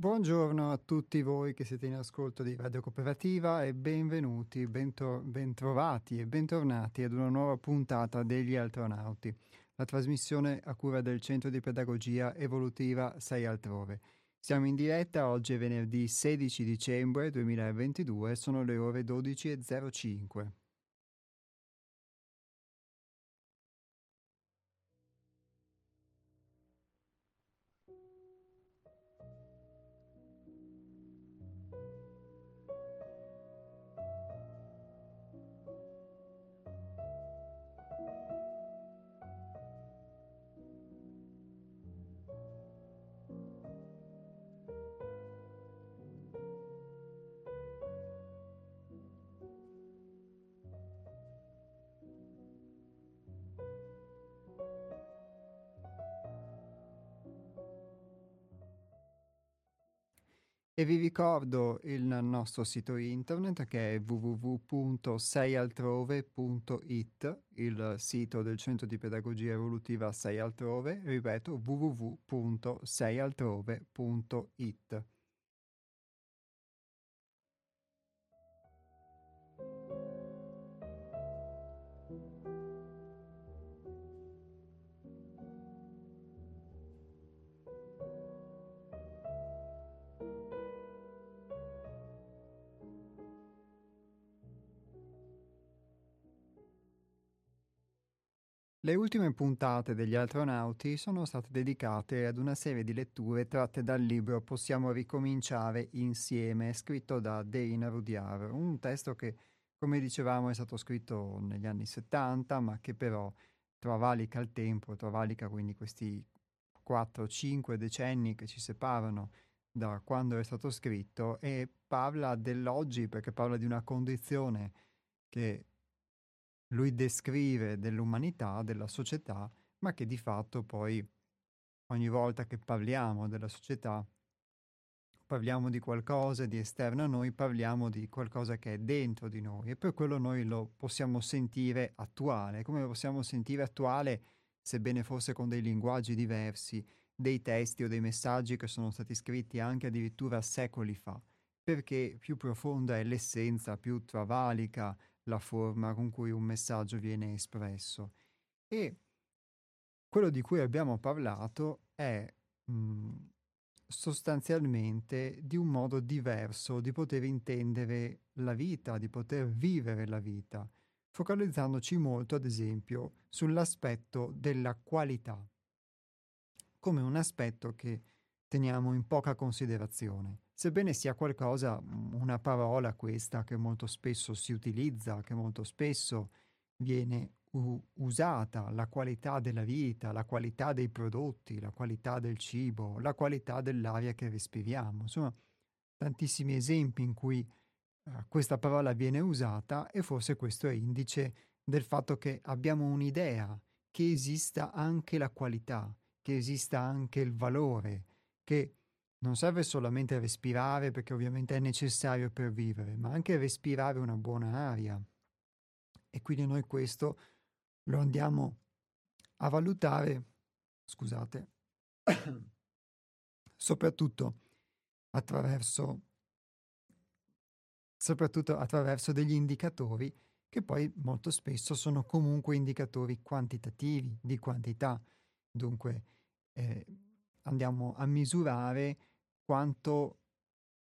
Buongiorno a tutti voi che siete in ascolto di Radio Cooperativa e benvenuti, bento- bentrovati e bentornati ad una nuova puntata degli Altronauti, la trasmissione a cura del Centro di Pedagogia Evolutiva 6 Altrove. Siamo in diretta, oggi è venerdì 16 dicembre 2022, sono le ore 12.05. E vi ricordo il nostro sito internet che è www.seialtrove.it, il sito del Centro di Pedagogia Evolutiva 6 Altrove, ripeto www.seialtrove.it. Le ultime puntate degli astronauti sono state dedicate ad una serie di letture tratte dal libro Possiamo ricominciare insieme, scritto da Dana Rudyard, un testo che, come dicevamo, è stato scritto negli anni 70, ma che però travalica il tempo, travalica quindi questi 4-5 decenni che ci separano da quando è stato scritto e parla dell'oggi perché parla di una condizione che lui descrive dell'umanità, della società, ma che di fatto poi ogni volta che parliamo della società, parliamo di qualcosa di esterno a noi, parliamo di qualcosa che è dentro di noi e per quello noi lo possiamo sentire attuale. Come lo possiamo sentire attuale, sebbene fosse con dei linguaggi diversi, dei testi o dei messaggi che sono stati scritti anche addirittura secoli fa, perché più profonda è l'essenza, più travalica la forma con cui un messaggio viene espresso. E quello di cui abbiamo parlato è mh, mhmm, sostanzialmente di un modo diverso di poter intendere la vita, di poter vivere la vita, focalizzandoci molto, ad esempio, sull'aspetto della qualità, come un aspetto che teniamo in poca considerazione. Sebbene sia qualcosa, mhmm, una parola questa che molto spesso si utilizza, che molto spesso viene u- usata, la qualità della vita, la qualità dei prodotti, la qualità del cibo, la qualità dell'aria che respiriamo. Insomma, tantissimi esempi in cui uh, questa parola viene usata e forse questo è indice del fatto che abbiamo un'idea che esista anche la qualità, che esista anche il valore, che non serve solamente respirare perché ovviamente è necessario per vivere, ma anche respirare una buona aria. E quindi noi questo lo andiamo a valutare, scusate, soprattutto attraverso, soprattutto attraverso degli indicatori che poi molto spesso sono comunque indicatori quantitativi, di quantità. Dunque, eh, andiamo a misurare quanto,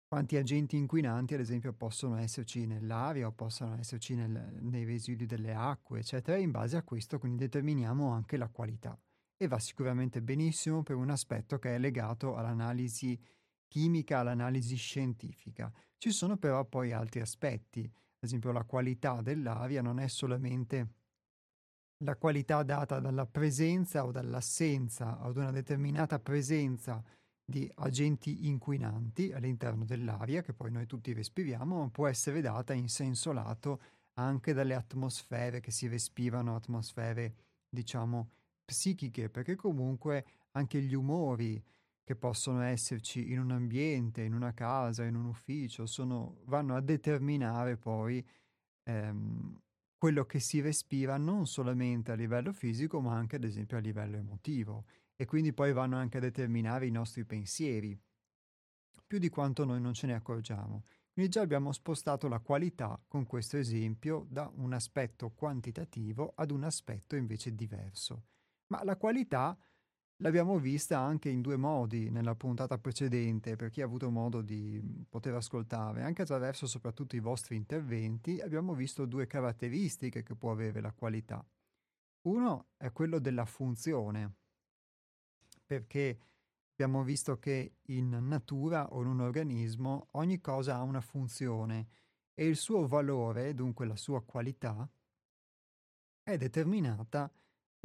quanti agenti inquinanti, ad esempio, possono esserci nell'aria o possono esserci nel, nei residui delle acque, eccetera, in base a questo quindi determiniamo anche la qualità. E va sicuramente benissimo per un aspetto che è legato all'analisi chimica, all'analisi scientifica. Ci sono però poi altri aspetti, ad esempio la qualità dell'aria non è solamente la qualità data dalla presenza o dall'assenza ad una determinata presenza di agenti inquinanti all'interno dell'aria, che poi noi tutti respiriamo, può essere data in senso lato anche dalle atmosfere che si respirano, atmosfere diciamo psichiche, perché comunque anche gli umori che possono esserci in un ambiente, in una casa, in un ufficio, sono, vanno a determinare poi ehm, quello che si respira non solamente a livello fisico, ma anche ad esempio a livello emotivo e quindi poi vanno anche a determinare i nostri pensieri. più di quanto noi non ce ne accorgiamo. Quindi già abbiamo spostato la qualità con questo esempio da un aspetto quantitativo ad un aspetto invece diverso. Ma la qualità l'abbiamo vista anche in due modi nella puntata precedente, per chi ha avuto modo di poter ascoltare, anche attraverso soprattutto i vostri interventi, abbiamo visto due caratteristiche che può avere la qualità. Uno è quello della funzione, perché abbiamo visto che in natura o in un organismo ogni cosa ha una funzione e il suo valore, dunque la sua qualità, è determinata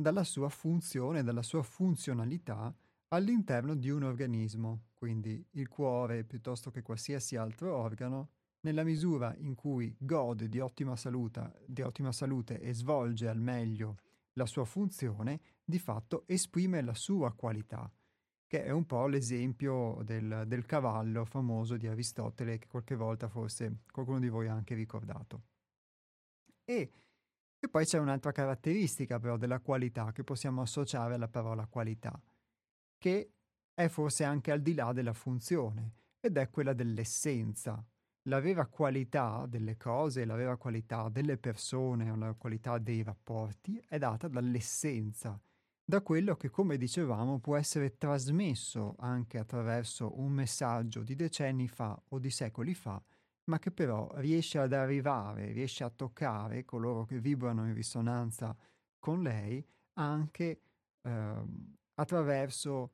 dalla sua funzione, dalla sua funzionalità all'interno di un organismo, quindi il cuore piuttosto che qualsiasi altro organo, nella misura in cui gode di ottima salute, di ottima salute e svolge al meglio la sua funzione, di fatto esprime la sua qualità che è un po' l'esempio del, del, cavallo famoso di Aristotele che qualche volta forse qualcuno di voi ha anche ricordato. E, e poi c'è un'altra caratteristica però della qualità che possiamo associare alla parola qualità, che è forse anche al di là della funzione, ed è quella dell'essenza. La vera qualità delle cose, la vera qualità delle persone, la qualità dei rapporti è data dall'essenza, da quello che, come dicevamo, può essere trasmesso anche attraverso un messaggio di decenni fa o di secoli fa, ma che però riesce ad arrivare, riesce a toccare coloro che vibrano in risonanza con lei anche eh, attraverso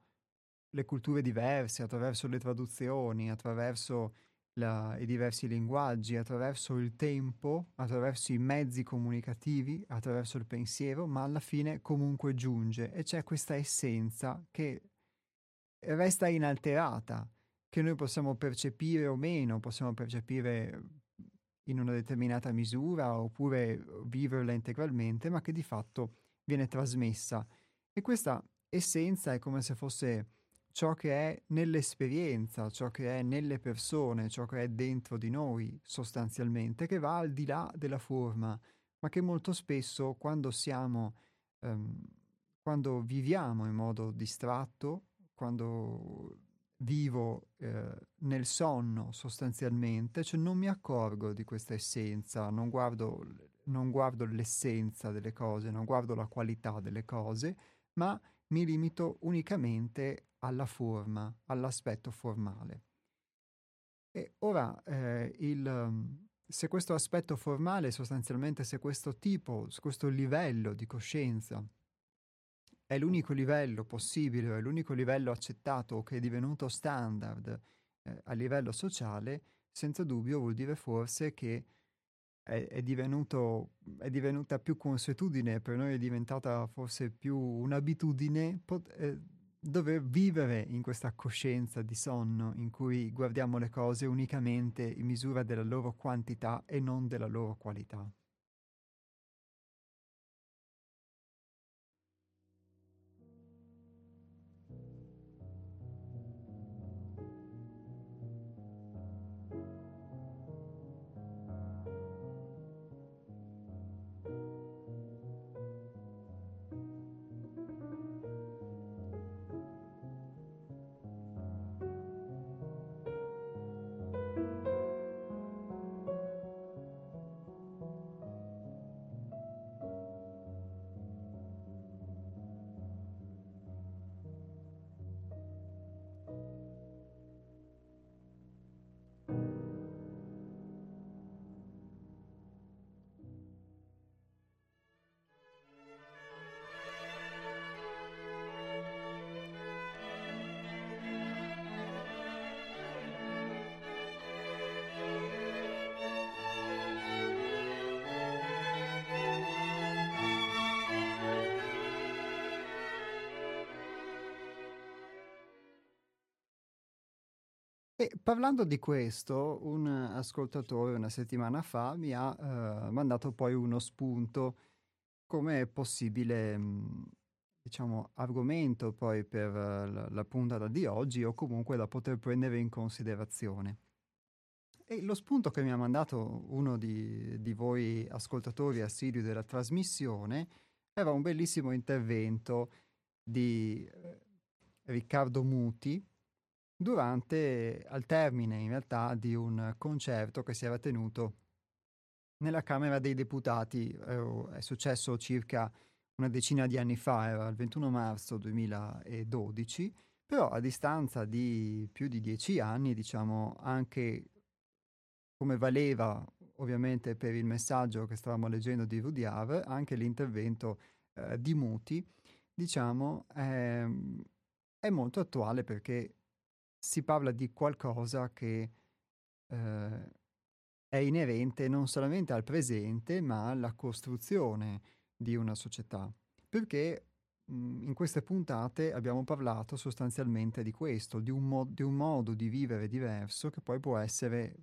le culture diverse, attraverso le traduzioni, attraverso la, i diversi linguaggi, attraverso il tempo, attraverso i mezzi comunicativi, attraverso il pensiero, ma alla fine comunque giunge. E c'è questa essenza che resta inalterata, che noi possiamo percepire o meno, possiamo percepire in una determinata misura oppure viverla integralmente, ma che di fatto viene trasmessa. E questa essenza è come se fosse ciò che è nell'esperienza, ciò che è nelle persone, ciò che è dentro di noi sostanzialmente, che va al di là della forma, ma che molto spesso quando siamo, um, quando viviamo in modo distratto, quando vivo eh, nel sonno sostanzialmente, cioè non mi accorgo di questa essenza, non guardo, non guardo l'essenza delle cose, non guardo la qualità delle cose, ma mi limito unicamente alla forma, all'aspetto formale. E ora, eh, il, se questo aspetto formale, sostanzialmente se questo tipo, se questo livello di coscienza è l'unico livello possibile, è l'unico livello accettato che è divenuto standard eh, a livello sociale, senza dubbio vuol dire forse che è, è, divenuto, è divenuta più consuetudine, per noi è diventata forse più un'abitudine pot- eh, dover vivere in questa coscienza di sonno in cui guardiamo le cose unicamente in misura della loro quantità e non della loro qualità. Parlando di questo, un ascoltatore una settimana fa mi ha eh, mandato poi uno spunto come possibile, mh, diciamo, argomento poi per la, la puntata di oggi o comunque da poter prendere in considerazione. E lo spunto che mi ha mandato uno di, di voi ascoltatori assidui della trasmissione era un bellissimo intervento di eh, Riccardo Muti, durante, al termine in realtà di un concerto che si era tenuto nella Camera dei Deputati, eh, è successo circa una decina di anni fa, era il 21 marzo 2012, però a distanza di più di dieci anni, diciamo, anche come valeva ovviamente per il messaggio che stavamo leggendo di Rudyard, anche l'intervento eh, di Muti, diciamo, è, è, molto attuale perché si parla di qualcosa che eh, è inerente non solamente al presente, ma alla costruzione di una società. Perché mh, in queste puntate abbiamo parlato sostanzialmente di questo, di un, mo- di un modo di vivere diverso che poi può essere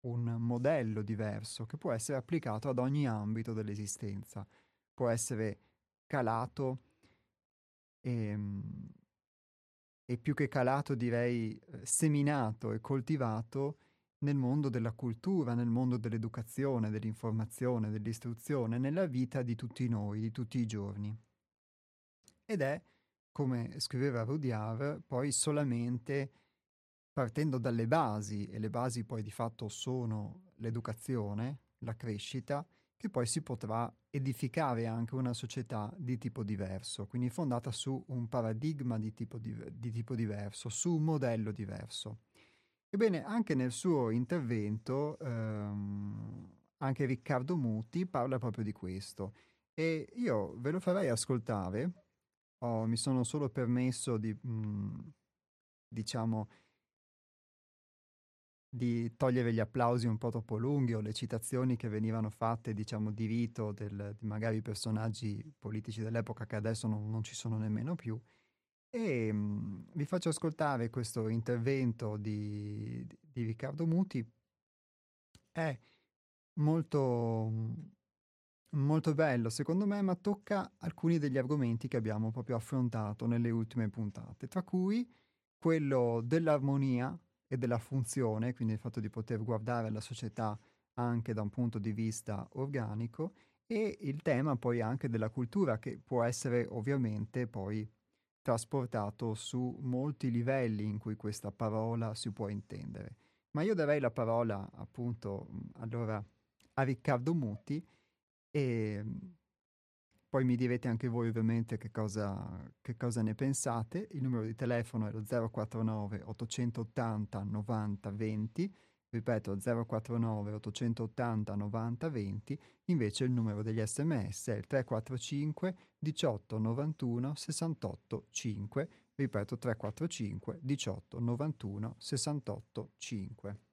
un modello diverso, che può essere applicato ad ogni ambito dell'esistenza. Può essere calato e, ehm, e più che calato direi eh, seminato e coltivato nel mondo della cultura, nel mondo dell'educazione, dell'informazione, dell'istruzione, nella vita di tutti noi, di tutti i giorni. Ed è, come scriveva Rudyard, poi solamente partendo dalle basi, e le basi poi di fatto sono l'educazione, la crescita, che poi si potrà edificare anche una società di tipo diverso, quindi fondata su un paradigma di tipo, di, di tipo diverso, su un modello diverso. Ebbene, anche nel suo intervento, ehm, anche Riccardo Muti parla proprio di questo e io ve lo farei ascoltare. Oh, mi sono solo permesso di, mh, mm, diciamo, di togliere gli applausi un po' troppo lunghi o le citazioni che venivano fatte, diciamo, di rito del, di magari personaggi politici dell'epoca che adesso non, non ci sono nemmeno più e mh, vi faccio ascoltare questo intervento di, di Riccardo Muti. È molto, molto bello, secondo me, ma tocca alcuni degli argomenti che abbiamo proprio affrontato nelle ultime puntate, tra cui quello dell'armonia e della funzione, quindi il fatto di poter guardare la società anche da un punto di vista organico, e il tema poi anche della cultura, che può essere ovviamente poi trasportato su molti livelli in cui questa parola si può intendere. Ma io darei la parola appunto allora a Riccardo Muti e poi mi direte anche voi ovviamente che cosa, che cosa ne pensate. Il numero di telefono è lo 049 880 90 20 ripeto 049 880 90 20, invece il numero degli sms è il 345 18 91 68 5, ripeto 345 18 91 68 5.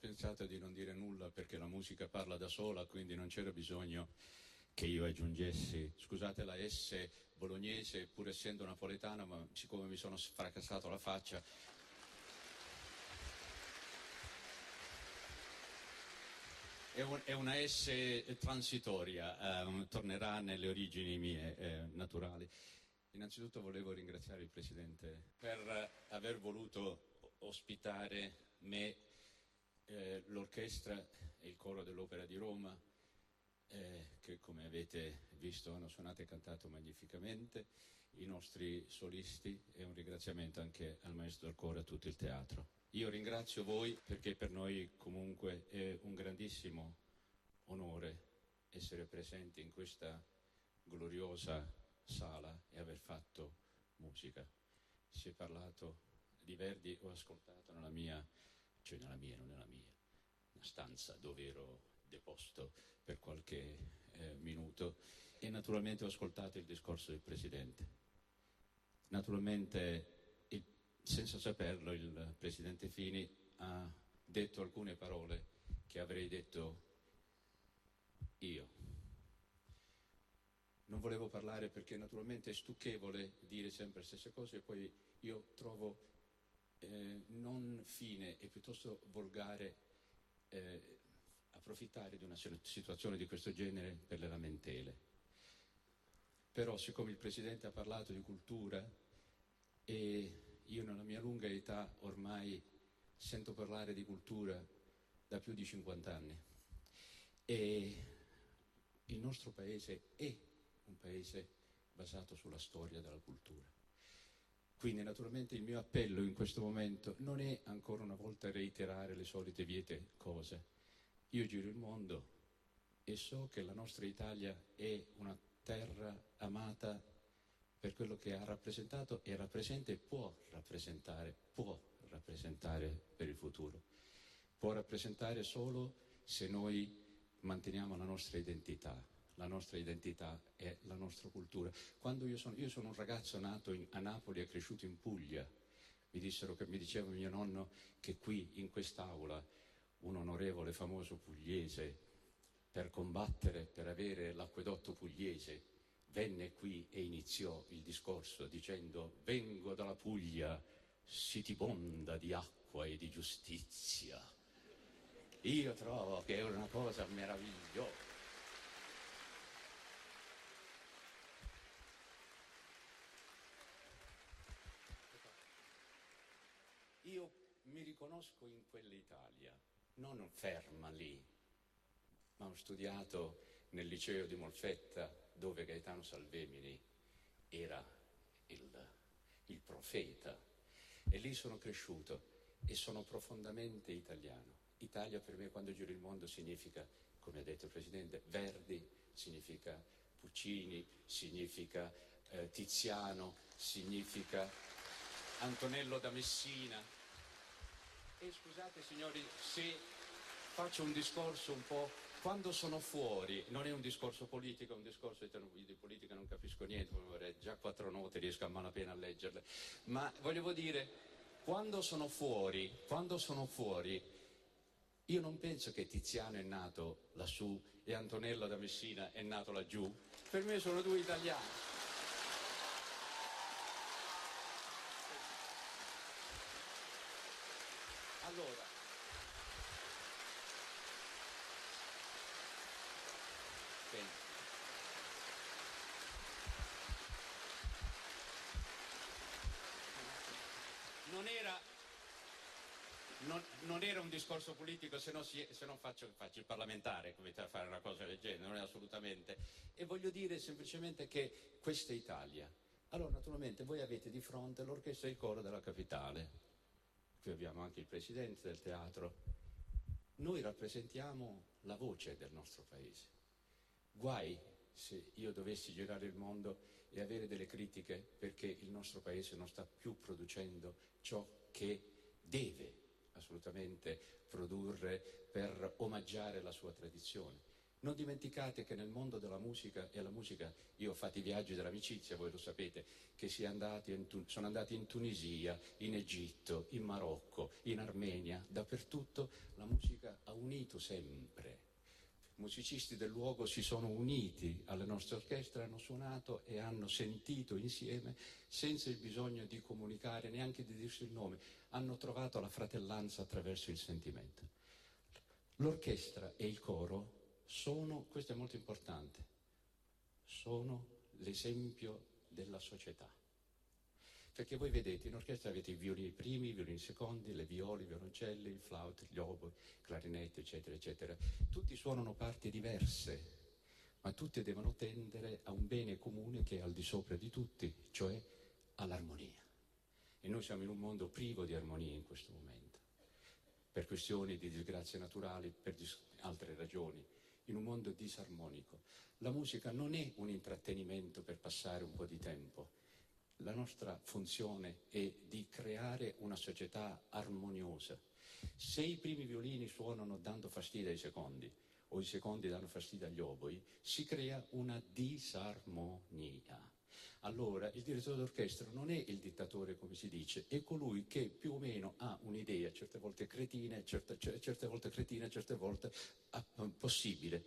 Pensato di non dire nulla perché la musica parla da sola, quindi non c'era bisogno che io aggiungessi, scusate la S bolognese, pur essendo napoletano, ma siccome mi sono fracassato la faccia, è, un, è, una S transitoria, eh, tornerà nelle origini mie eh, naturali. Innanzitutto volevo ringraziare il Presidente per aver voluto ospitare me, eh, l'orchestra e il coro dell'Opera di Roma, eh, che come avete visto hanno suonato e cantato magnificamente, i nostri solisti e un ringraziamento anche al maestro del coro e a tutto il teatro. Io ringrazio voi perché per noi comunque è un grandissimo onore essere presenti in questa gloriosa sala e aver fatto musica. Si è parlato di Verdi, ho ascoltato nella mia, cioè nella mia, non nella mia, una stanza dove ero deposto per qualche eh, minuto e naturalmente ho ascoltato il discorso del Presidente. Naturalmente senza saperlo il Presidente Fini ha detto alcune parole che avrei detto io. Non volevo parlare perché naturalmente è stucchevole dire sempre le stesse cose e poi io trovo eh, non fine e piuttosto volgare eh, approfittare di una situazione di questo genere per le lamentele. Però siccome il Presidente ha parlato di cultura e io nella mia lunga età ormai sento parlare di cultura da più di 50 anni e il nostro paese è un paese basato sulla storia della cultura. Quindi naturalmente il mio appello in questo momento non è ancora una volta reiterare le solite viete cose. Io giro il mondo e so che la nostra Italia è una terra amata per quello che ha rappresentato e rappresenta e può rappresentare, può rappresentare per il futuro. Può rappresentare solo se noi manteniamo la nostra identità. La nostra identità è la nostra cultura. Quando io sono, io sono un ragazzo nato in, a Napoli e cresciuto in Puglia, mi, dissero mi diceva mio nonno che qui in quest'aula un onorevole famoso pugliese per combattere, per avere l'acquedotto pugliese, venne qui e iniziò il discorso dicendo vengo dalla Puglia sitibonda di acqua e di giustizia. Io trovo che è una cosa meravigliosa. Io mi riconosco in quell'Italia, non ferma lì, ma ho studiato nel liceo di Molfetta dove Gaetano Salvemini era il, il profeta. E lì sono cresciuto e sono profondamente italiano. Italia per me quando giro il mondo significa, come ha detto il Presidente, Verdi, significa Puccini, significa eh, Tiziano, significa Antonello da Messina. E scusate signori se faccio un discorso un po' quando sono fuori, non è un discorso politico, è un discorso di, politica non capisco niente, vorrei già quattro note riesco a malapena a leggerle, ma volevo dire, quando sono fuori, quando sono fuori, io non penso che Tiziano è nato lassù e Antonello da Messina è nato laggiù, per me sono due italiani. Allora, non era, non, non era un discorso politico, se non, si, se non faccio, faccio, il parlamentare, cominciare a fare una cosa del genere, non è assolutamente. E voglio dire semplicemente che questa è Italia. Allora, naturalmente, voi avete di fronte l'orchestra e il coro della capitale. Qui abbiamo anche il presidente del teatro. Noi rappresentiamo la voce del nostro paese. Guai se io dovessi girare il mondo e avere delle critiche perché il nostro paese non sta più producendo ciò che deve assolutamente produrre per omaggiare la sua tradizione. Non dimenticate che nel mondo della musica, e la musica, io ho fatto i viaggi dell'amicizia, voi lo sapete, che andati in, sono andati in Tunisia, in Egitto, in Marocco, in Armenia, dappertutto la musica ha unito sempre musicisti del luogo si sono uniti alle nostre orchestre, hanno suonato e hanno sentito insieme senza il bisogno di comunicare, neanche di dirsi il nome, hanno trovato la fratellanza attraverso il sentimento. L'orchestra e il coro sono, questo è molto importante, sono l'esempio della società. Perché voi vedete, in orchestra avete i violini primi, i violini secondi, le viole, i violoncelli, il flauto, gli oboi, il clarinetto, eccetera, eccetera. Tutti suonano parti diverse, ma tutte devono tendere a un bene comune che è al di sopra di tutti, cioè all'armonia. E noi siamo in un mondo privo di armonia in questo momento, per questioni di disgrazie naturali, per dis- altre ragioni, in un mondo disarmonico. La musica non è un intrattenimento per passare un po' di tempo, la nostra funzione è di creare una società armoniosa. Se i primi violini suonano dando fastidio ai secondi o i secondi danno fastidio agli oboi, si crea una disarmonia. Allora il direttore d'orchestra non è il dittatore, come si dice, è colui che più o meno ha un'idea, certe volte cretina, certe, certe volte cretina, certe volte possibile,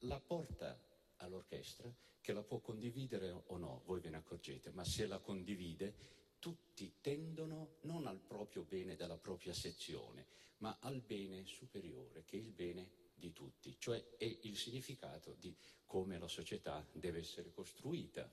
la porta all'orchestra che la può condividere o no, voi ve ne accorgete, ma se la condivide tutti tendono non al proprio bene della propria sezione, ma al bene superiore, che è il bene di tutti, cioè è il significato di come la società deve essere costruita.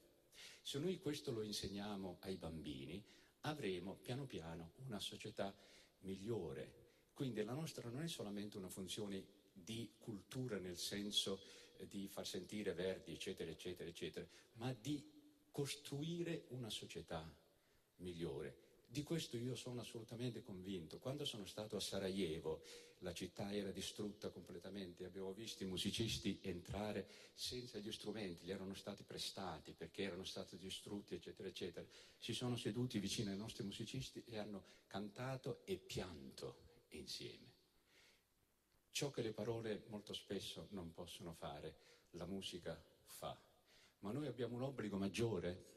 Se noi questo lo insegniamo ai bambini, avremo piano piano una società migliore. Quindi la nostra non è solamente una funzione di cultura nel senso di far sentire Verdi, eccetera, eccetera, eccetera, ma di costruire una società migliore. Di questo io sono assolutamente convinto. Quando sono stato a Sarajevo, la città era distrutta completamente, abbiamo visto i musicisti entrare senza gli strumenti, gli erano stati prestati perché erano stati distrutti, eccetera, eccetera. Si sono seduti vicino ai nostri musicisti e hanno cantato e pianto insieme. Ciò che le parole molto spesso non possono fare, la musica fa. Ma noi abbiamo un obbligo maggiore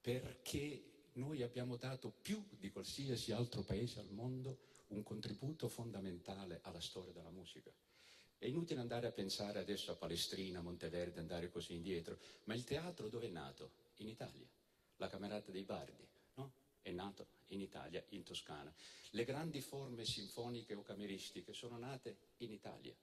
perché noi abbiamo dato più di qualsiasi altro paese al mondo un contributo fondamentale alla storia della musica. È inutile andare a pensare adesso a Palestrina, Monteverde, andare così indietro, ma il teatro dove è nato? In Italia, la Camerata dei Bardi, no? È nato in Italia, in Toscana. Le grandi forme sinfoniche o cameristiche sono nate in Italia.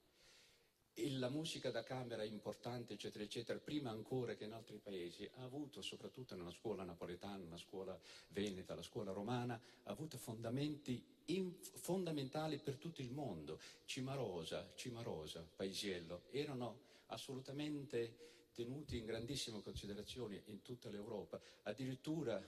E la musica da camera importante, eccetera, eccetera, prima ancora che in altri paesi, ha avuto, soprattutto nella scuola napoletana, nella scuola veneta, la scuola romana, ha avuto fondamenti in, fondamentali per tutto il mondo. Cimarosa, Cimarosa, Paisiello, erano assolutamente tenuti in grandissima considerazione in tutta l'Europa. Addirittura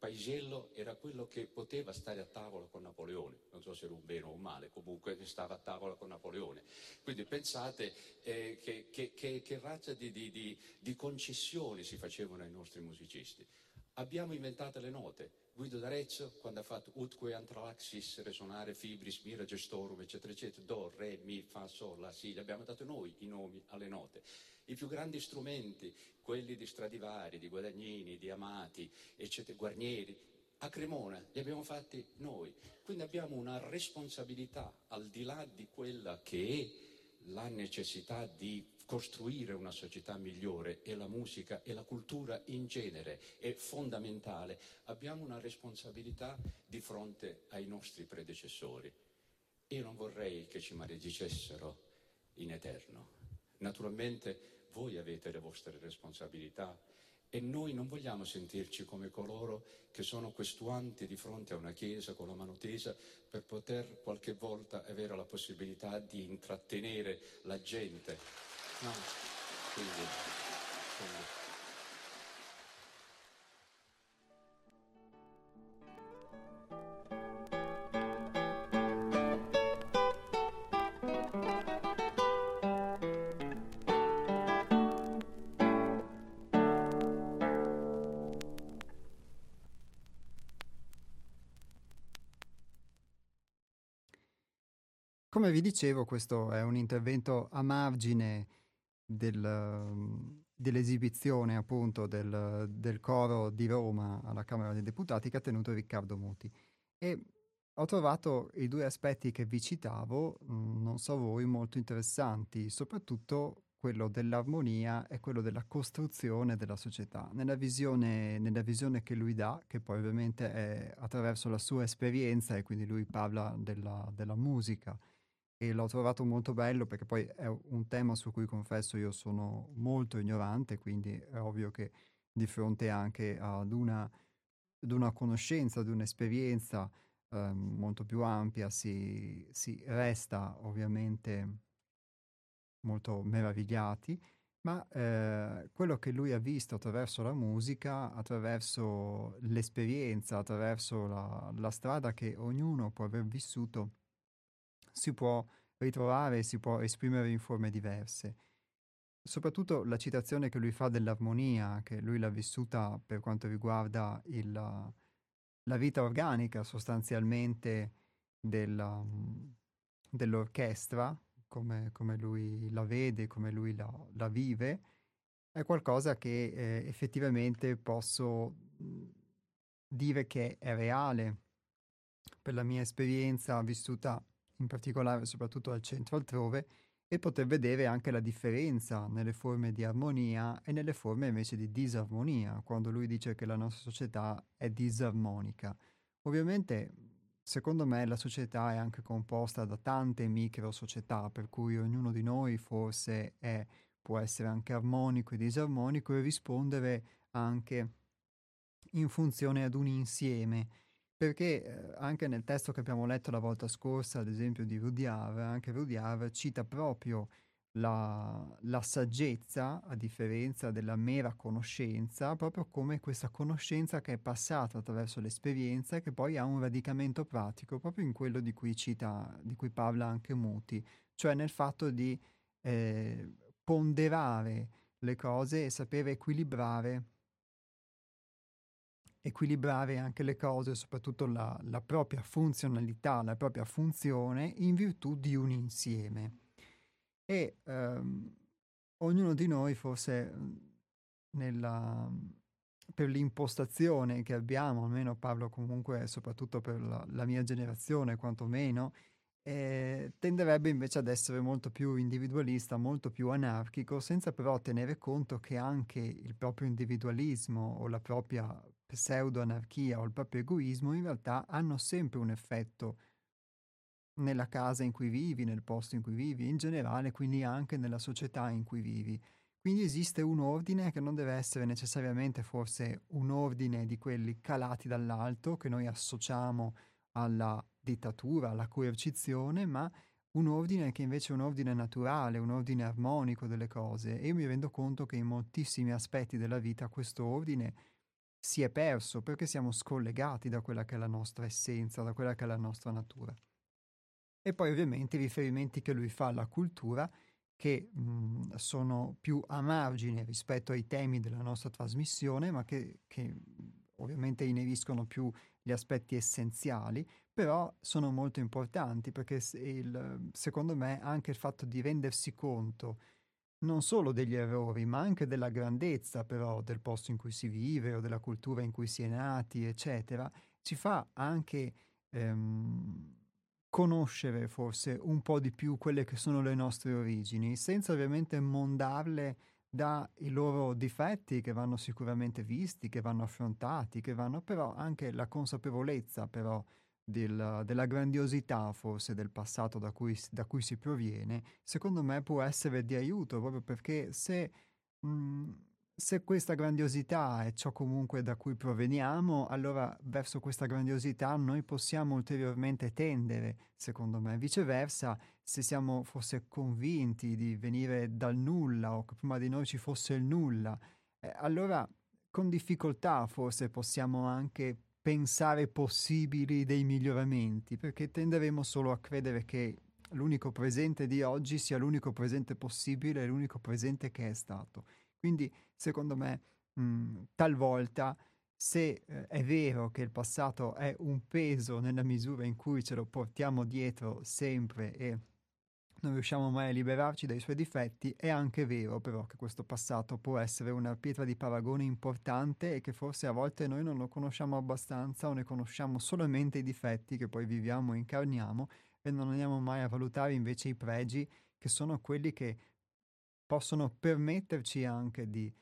Paisiello era quello che poteva stare a tavola con Napoleone, non so se era un bene o un male, comunque stava a tavola con Napoleone. Quindi pensate eh, che, che, che, che, razza di, di, di, di concessioni si facevano ai nostri musicisti. Abbiamo inventato le note. Guido d'Arezzo, quando ha fatto Utque Antralaxis, Resonare, Fibris, Mira, Gestorum, eccetera, eccetera, Do, Re, Mi, Fa, Sol, La, Si, abbiamo dato noi i nomi alle note. I più grandi strumenti, quelli di Stradivari, di Guadagnini, di Amati, eccetera, Guarnieri, a Cremona li abbiamo fatti noi. Quindi abbiamo una responsabilità al di là di quella che è la necessità di costruire una società migliore e la musica e la cultura in genere è fondamentale. Abbiamo una responsabilità di fronte ai nostri predecessori. Io non vorrei che ci maledicessero in eterno. Naturalmente voi avete le vostre responsabilità e noi non vogliamo sentirci come coloro che sono questuanti di fronte a una chiesa con la mano tesa per poter qualche volta avere la possibilità di intrattenere la gente. No. Quindi, quindi. Come vi dicevo, questo è un intervento a margine del, dell'esibizione appunto del, del, coro di Roma alla Camera dei Deputati che ha tenuto Riccardo Muti. E ho trovato i due aspetti che vi citavo, mm, non so voi, molto interessanti, soprattutto quello dell'armonia e quello della costruzione della società, nella visione, nella visione, che lui dà, che poi ovviamente è attraverso la sua esperienza e quindi lui parla della, della musica e l'ho trovato molto bello perché poi è un tema su cui confesso io sono molto ignorante, quindi è ovvio che di fronte anche ad una, ad una conoscenza, ad un'esperienza eh, molto più ampia si, si resta ovviamente molto meravigliati, ma eh, quello che lui ha visto attraverso la musica, attraverso l'esperienza, attraverso la, la strada che ognuno può aver vissuto, si può ritrovare, si può esprimere in forme diverse. Soprattutto la citazione che lui fa dell'armonia, che lui l'ha vissuta per quanto riguarda il, la vita organica sostanzialmente della, dell'orchestra, come, come, lui la vede, come lui la, la vive, è qualcosa che eh, effettivamente posso dire che è reale per la mia esperienza vissuta in particolare soprattutto al centro altrove, e poter vedere anche la differenza nelle forme di armonia e nelle forme invece di disarmonia, quando lui dice che la nostra società è disarmonica. Ovviamente, secondo me, la società è anche composta da tante micro società, per cui ognuno di noi forse è, può essere anche armonico e disarmonico e rispondere anche in funzione ad un insieme perché eh, anche nel testo che abbiamo letto la volta scorsa, ad esempio di Rudyard, anche Rudyard cita proprio la, la, saggezza, a differenza della mera conoscenza, proprio come questa conoscenza che è passata attraverso l'esperienza e che poi ha un radicamento pratico, proprio in quello di cui cita, di cui parla anche Muti, cioè nel fatto di eh, ponderare le cose e sapere equilibrare equilibrare anche le cose, soprattutto la, la, propria funzionalità, la propria funzione in virtù di un insieme. E ehm, ognuno di noi forse nella, per l'impostazione che abbiamo, almeno parlo comunque soprattutto per la, la mia generazione quantomeno, eh, tenderebbe invece ad essere molto più individualista, molto più anarchico, senza però tenere conto che anche il proprio individualismo o la propria pseudo-anarchia o il proprio egoismo in realtà hanno sempre un effetto nella casa in cui vivi, nel posto in cui vivi, in generale, quindi anche nella società in cui vivi. Quindi esiste un ordine che non deve essere necessariamente forse un ordine di quelli calati dall'alto che noi associamo alla dittatura, alla coercizione, ma un ordine che invece è un ordine naturale, un ordine armonico delle cose. E io mi rendo conto che in moltissimi aspetti della vita questo ordine si è perso perché siamo scollegati da quella che è la nostra essenza, da quella che è la nostra natura. E poi ovviamente i riferimenti che lui fa alla cultura che mh, sono più a margine rispetto ai temi della nostra trasmissione, ma che, che ovviamente ineriscono più gli aspetti essenziali, però sono molto importanti perché il, secondo me anche il fatto di rendersi conto non solo degli errori, ma anche della grandezza però del posto in cui si vive o della cultura in cui si è nati, eccetera, ci fa anche ehm, conoscere forse un po' di più quelle che sono le nostre origini, senza ovviamente mondarle dai loro difetti che vanno sicuramente visti, che vanno affrontati, che vanno però anche la consapevolezza però del, della grandiosità forse del passato da cui, da cui, si proviene, secondo me può essere di aiuto proprio perché se, mh, mhmm, se questa grandiosità è ciò comunque da cui proveniamo, allora verso questa grandiosità noi possiamo ulteriormente tendere, secondo me. Viceversa, se siamo forse convinti di venire dal nulla o che prima di noi ci fosse il nulla, eh, allora con difficoltà forse possiamo anche pensare possibili dei miglioramenti, perché tenderemo solo a credere che l'unico presente di oggi sia l'unico presente possibile l'unico presente che è stato. Quindi, secondo me, mh, talvolta, se eh, è vero che il passato è un peso nella misura in cui ce lo portiamo dietro sempre e non riusciamo mai a liberarci dai suoi difetti, è anche vero però che questo passato può essere una pietra di paragone importante e che forse a volte noi non lo conosciamo abbastanza o ne conosciamo solamente i difetti che poi viviamo e incarniamo e non andiamo mai a valutare invece i pregi che sono quelli che possono permetterci anche di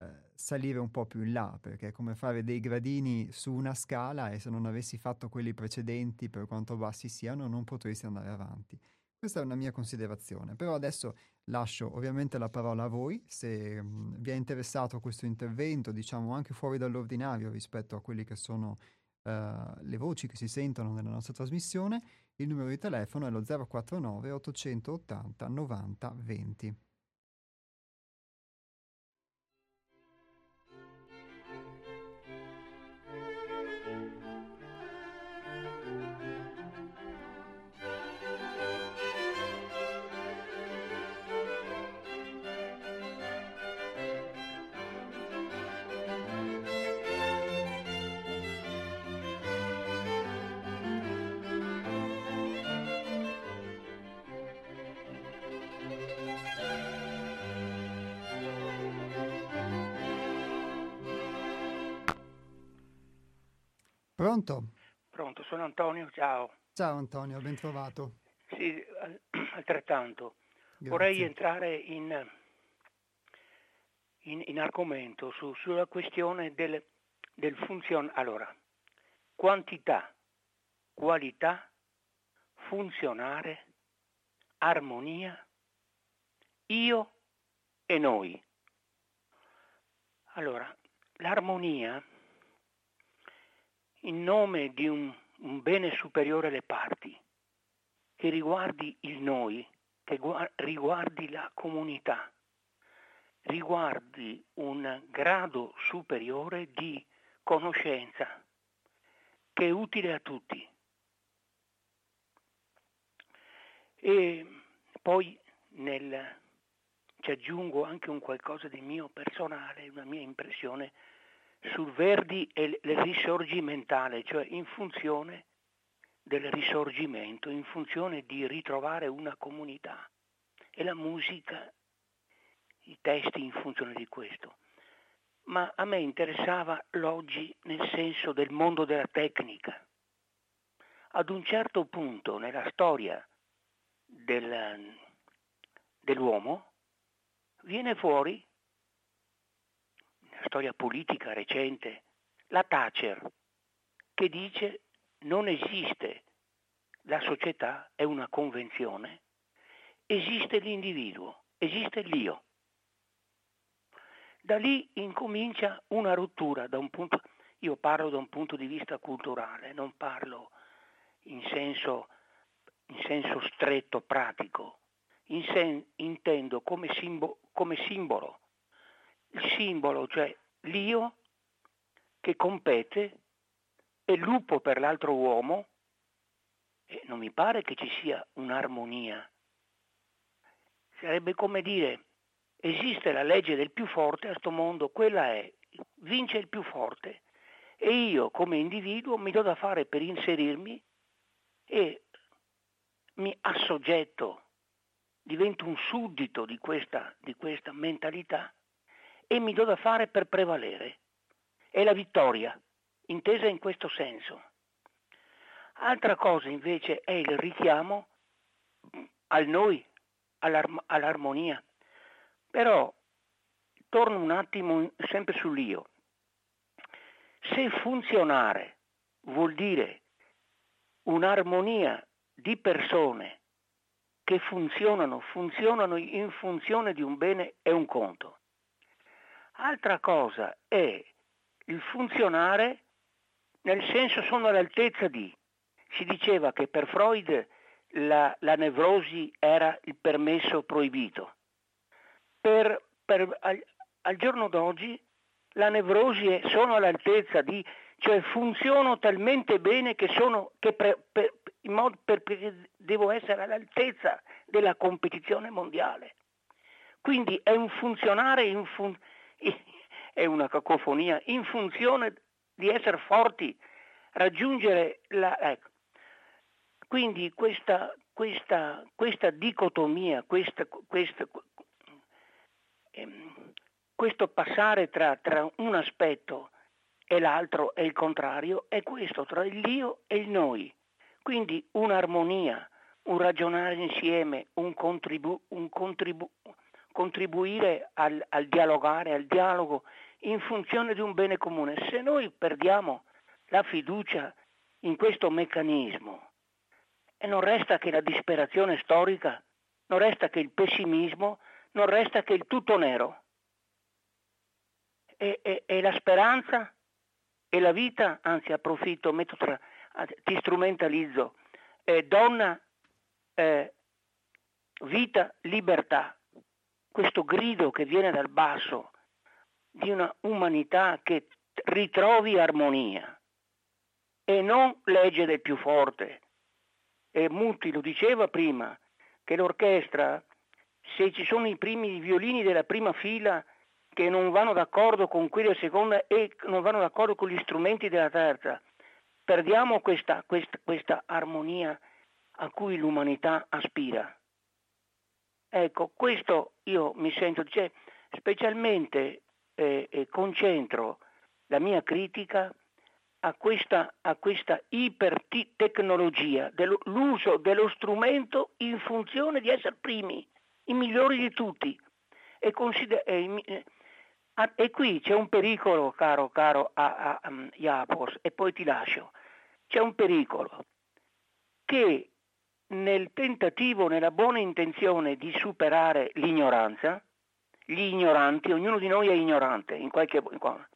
eh, salire un po' più in là, perché è come fare dei gradini su una scala e se non avessi fatto quelli precedenti, per quanto bassi siano, non potresti andare avanti. Questa è una mia considerazione, però adesso lascio ovviamente la parola a voi, se mh, vi è interessato questo intervento, diciamo anche fuori dall'ordinario rispetto a quelle che sono uh, le voci che si sentono nella nostra trasmissione, il numero di telefono è lo 049 880 90 20. Pronto? Pronto, sono Antonio, ciao. Ciao Antonio, ben trovato. Sì, altrettanto. Grazie. Vorrei entrare in, in, in argomento su, sulla questione del, del funzione. Allora, quantità, qualità, funzionare, armonia, io e noi. Allora, l'armonia in nome di un, un bene superiore alle parti, che riguardi il noi, che riguardi la comunità, riguardi un grado superiore di conoscenza che è utile a tutti. E poi nel, ci aggiungo anche un qualcosa di mio personale, una mia impressione sul Verdi e il risorgimentale, cioè in funzione del risorgimento, in funzione di ritrovare una comunità. E la musica, i testi in funzione di questo. Ma a me interessava l'oggi nel senso del mondo della tecnica. Ad un certo punto nella storia del, dell'uomo viene fuori storia politica recente, la Thatcher, che dice non esiste la società, è una convenzione, esiste l'individuo, esiste l'io. Da lì incomincia una rottura, un punto, io parlo da un punto di vista culturale, non parlo in senso, in senso stretto, pratico, in sen, intendo come, simbo, come simbolo il simbolo, cioè l'io che compete e lupo per l'altro uomo, e non mi pare che ci sia un'armonia. Sarebbe come dire, esiste la legge del più forte a questo mondo, quella è, vince il più forte e io come individuo mi do da fare per inserirmi e mi assoggetto, divento un suddito di questa, di questa mentalità e mi do da fare per prevalere. È la vittoria, intesa in questo senso. Altra cosa invece è il richiamo al noi, all'arm- all'armonia. Però torno un attimo sempre sull'io. Se funzionare vuol dire un'armonia di persone che funzionano, funzionano in funzione di un bene è un conto. Altra cosa è il funzionare nel senso sono all'altezza di. Si diceva che per Freud la, la nevrosi era il permesso proibito. Per, per, al, al, giorno d'oggi la nevrosi è, sono all'altezza di, cioè funziono talmente bene che, sono, che per, per, modo, devo essere all'altezza della competizione mondiale. Quindi è un funzionare in funzione è una cacofonia in funzione di essere forti, raggiungere la... Ecco. Quindi questa, questa, questa dicotomia, questa, ehm, questo passare tra, tra un aspetto e l'altro e il contrario è questo, tra l'io e il noi. Quindi un'armonia, un ragionare insieme, un, contribu, un contribu, contribuire al, al dialogare, al dialogo in funzione di un bene comune. Se noi perdiamo la fiducia in questo meccanismo, e non resta che la disperazione storica, non resta che il pessimismo, non resta che il tutto nero. E, e, e la speranza e la vita, anzi approfitto, tra, ti strumentalizzo, eh, donna, eh, vita, libertà, questo grido che viene dal basso di una umanità che ritrovi armonia e non legge del più forte. E Muti lo diceva prima, che l'orchestra, se ci sono i primi violini della prima fila che non vanno d'accordo con quelli della seconda e non vanno d'accordo con gli strumenti della terza, perdiamo questa, questa, questa armonia a cui l'umanità aspira. Ecco, questo io mi sento, cioè, specialmente eh, eh, concentro la mia critica a questa, a questa ipertecnologia, dell'uso dello strumento in funzione di essere primi, i migliori di tutti. E, consider- e, e qui c'è un pericolo, caro, caro a, a, a e poi ti lascio. C'è un pericolo che nel tentativo, nella buona intenzione di superare l'ignoranza, gli ignoranti, ognuno di noi è ignorante in qualche modo.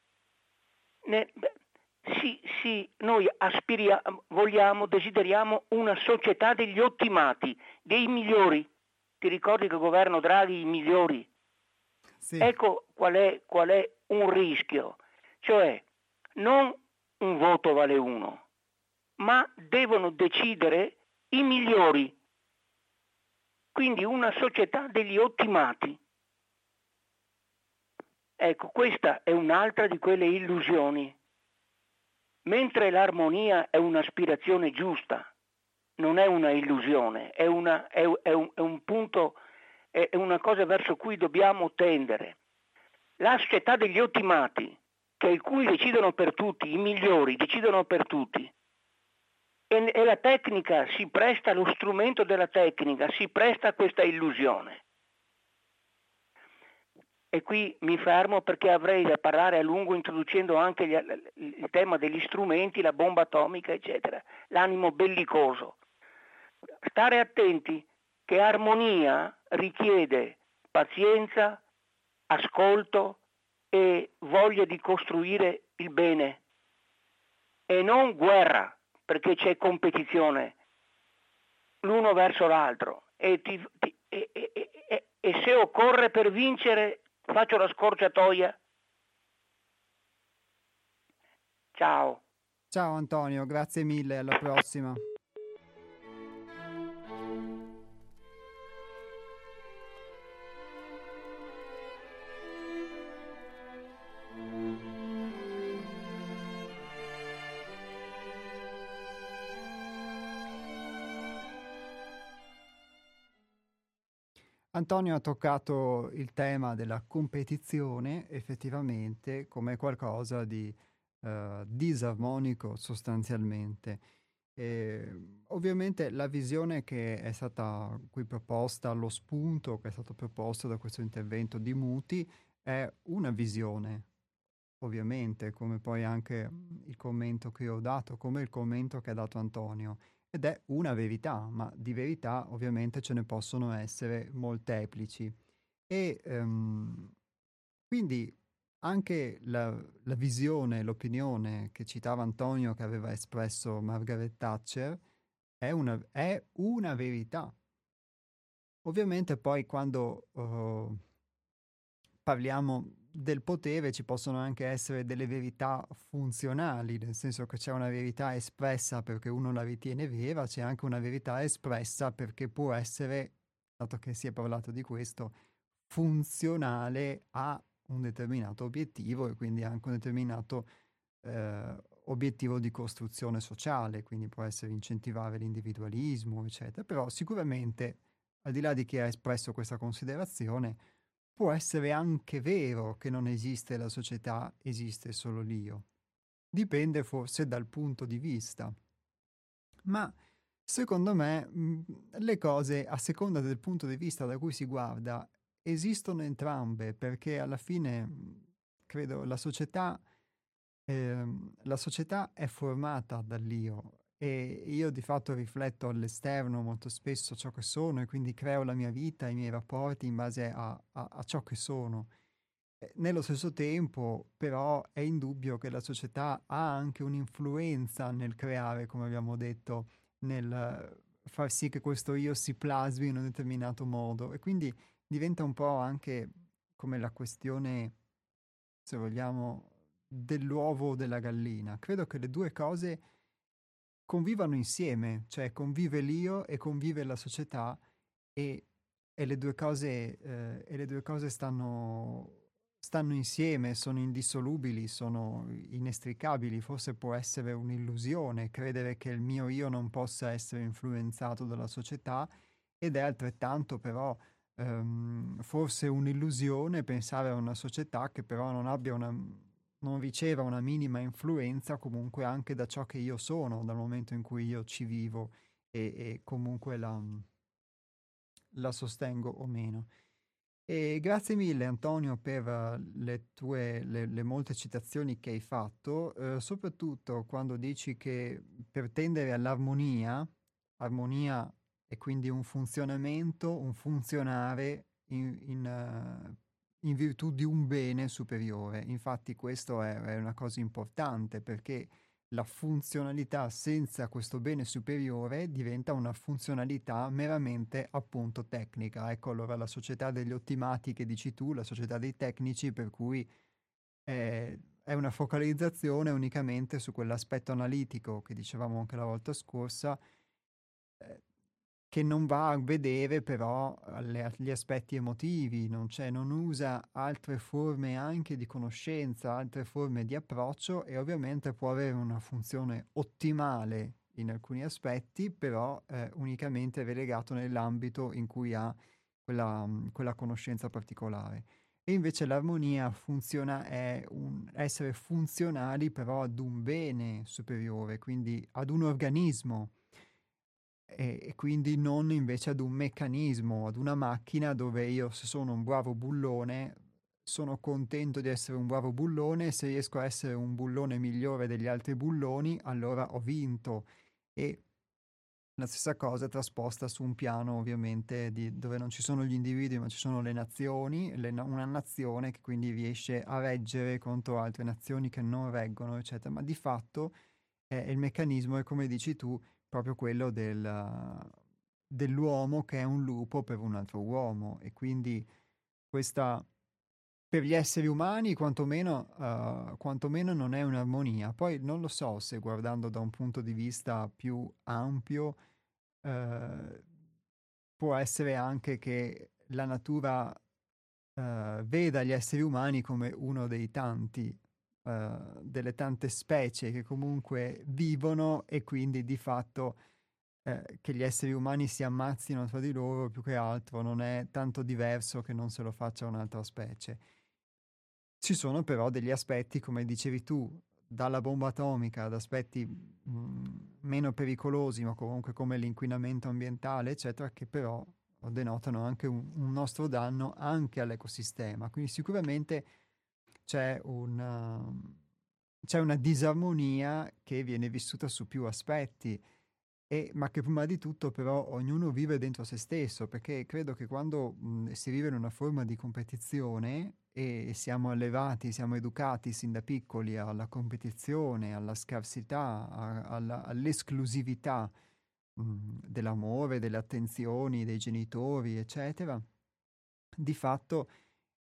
Sì, sì, noi aspiriamo, vogliamo, desideriamo una società degli ottimati, dei migliori. Ti ricordi che governo Draghi i migliori? Sì. Ecco qual è, qual è un rischio, cioè non un voto vale uno, ma devono decidere i migliori. Quindi una società degli ottimati. Ecco, questa è un'altra di quelle illusioni. Mentre l'armonia è un'aspirazione giusta, non è una illusione, è, una, è, è, un, è un punto, è una cosa verso cui dobbiamo tendere. La società degli ottimati, che il cui decidono per tutti, i migliori decidono per tutti, e, e la tecnica si presta, lo strumento della tecnica si presta a questa illusione. E qui mi fermo perché avrei da parlare a lungo introducendo anche gli, il tema degli strumenti, la bomba atomica, eccetera, l'animo bellicoso. Stare attenti che armonia richiede pazienza, ascolto e voglia di costruire il bene e non guerra perché c'è competizione l'uno verso l'altro e, ti, ti, e, e, e se occorre per vincere faccio la scorciatoia. Ciao. Ciao Antonio, grazie mille, alla prossima. Antonio ha toccato il tema della competizione effettivamente come qualcosa di uh, disarmonico sostanzialmente. E, ovviamente la visione che è stata qui proposta, lo spunto che è stato proposto da questo intervento di Muti è una visione, ovviamente, come poi anche il commento che ho dato, come il commento che ha dato Antonio ed è una verità, ma di verità ovviamente ce ne possono essere molteplici. E um, quindi anche la, la, visione, l'opinione che citava Antonio che aveva espresso Margaret Thatcher è una, è una verità. Ovviamente poi quando uh, parliamo del potere ci possono anche essere delle verità funzionali, nel senso che c'è una verità espressa perché uno la ritiene vera, c'è anche una verità espressa perché può essere, dato che si è parlato di questo, funzionale a un determinato obiettivo e quindi anche un determinato eh, obiettivo di costruzione sociale, quindi può essere incentivare l'individualismo, eccetera. Però sicuramente, al di là di chi ha espresso questa considerazione, può essere anche vero che non esiste la società, esiste solo l'io. Dipende forse dal punto di vista. Ma secondo me mhmm, le cose, a seconda del punto di vista da cui si guarda, esistono entrambe, perché alla fine, mhmm, credo, la società, eh, la società è formata dall'io e io di fatto rifletto all'esterno molto spesso ciò che sono e quindi creo la mia vita, i miei rapporti in base a, a, a ciò che sono. Nello stesso tempo, però, è indubbio che la società ha anche un'influenza nel creare, come abbiamo detto, nel far sì che questo io si plasmi in un determinato modo e quindi diventa un po' anche come la questione, se vogliamo, dell'uovo o della gallina. Credo che le due cose convivano insieme, cioè convive l'io e convive la società e, e, le, due cose, eh, e le due cose stanno stanno insieme, sono indissolubili, sono inestricabili. Forse può essere un'illusione credere che il mio io non possa essere influenzato dalla società ed è altrettanto però um, forse un'illusione pensare a una società che però non abbia una non riceva una minima influenza comunque anche da ciò che io sono, dal momento in cui io ci vivo e, e comunque la, la sostengo o meno. E grazie mille Antonio per le tue le, le molte citazioni che hai fatto, eh, soprattutto quando dici che per tendere all'armonia, armonia è quindi un funzionamento, un funzionare in, in, uh, in virtù di un bene superiore. Infatti questo è, è una cosa importante perché la funzionalità senza questo bene superiore diventa una funzionalità meramente appunto tecnica. Ecco allora la società degli ottimati che dici tu, la società dei tecnici per cui è, è una focalizzazione unicamente su quell'aspetto analitico che dicevamo anche la volta scorsa, eh, che non va a vedere però le, gli aspetti emotivi, non, non, usa altre forme anche di conoscenza, altre forme di approccio e ovviamente può avere una funzione ottimale in alcuni aspetti, però eh, unicamente relegato nell'ambito in cui ha quella, quella conoscenza particolare. E invece l'armonia funziona, è un, essere funzionali però ad un bene superiore, quindi ad un organismo e, e, quindi non invece ad un meccanismo, ad una macchina dove io se sono un bravo bullone sono contento di essere un bravo bullone se riesco a essere un bullone migliore degli altri bulloni allora ho vinto. E la stessa cosa trasposta su un piano ovviamente di, dove non ci sono gli individui ma ci sono le nazioni, le, una nazione che quindi riesce a reggere contro altre nazioni che non reggono eccetera, ma di fatto eh, il meccanismo è come dici tu proprio quello del, dell'uomo che è un lupo per un altro uomo e quindi questa per gli esseri umani quantomeno, uh, quantomeno non è un'armonia. Poi non lo so se guardando da un punto di vista più ampio uh, può essere anche che la natura uh, veda gli esseri umani come uno dei tanti uh, delle tante specie che comunque vivono e quindi di fatto eh, che gli esseri umani si ammazzino tra di loro più che altro non è tanto diverso che non se lo faccia un'altra specie. Ci sono però degli aspetti, come dicevi tu, dalla bomba atomica ad aspetti mh, mm, meno pericolosi, ma comunque come l'inquinamento ambientale, eccetera, che però denotano anche un, un nostro danno anche all'ecosistema. Quindi sicuramente c'è una, um, c'è una disarmonia che viene vissuta su più aspetti, e, ma che prima di tutto però ognuno vive dentro se stesso, perché credo che quando mh, si vive in una forma di competizione e siamo allevati, siamo educati sin da piccoli alla competizione, alla scarsità, a, alla, all'esclusività mh, dell'amore, delle attenzioni dei genitori, eccetera, di fatto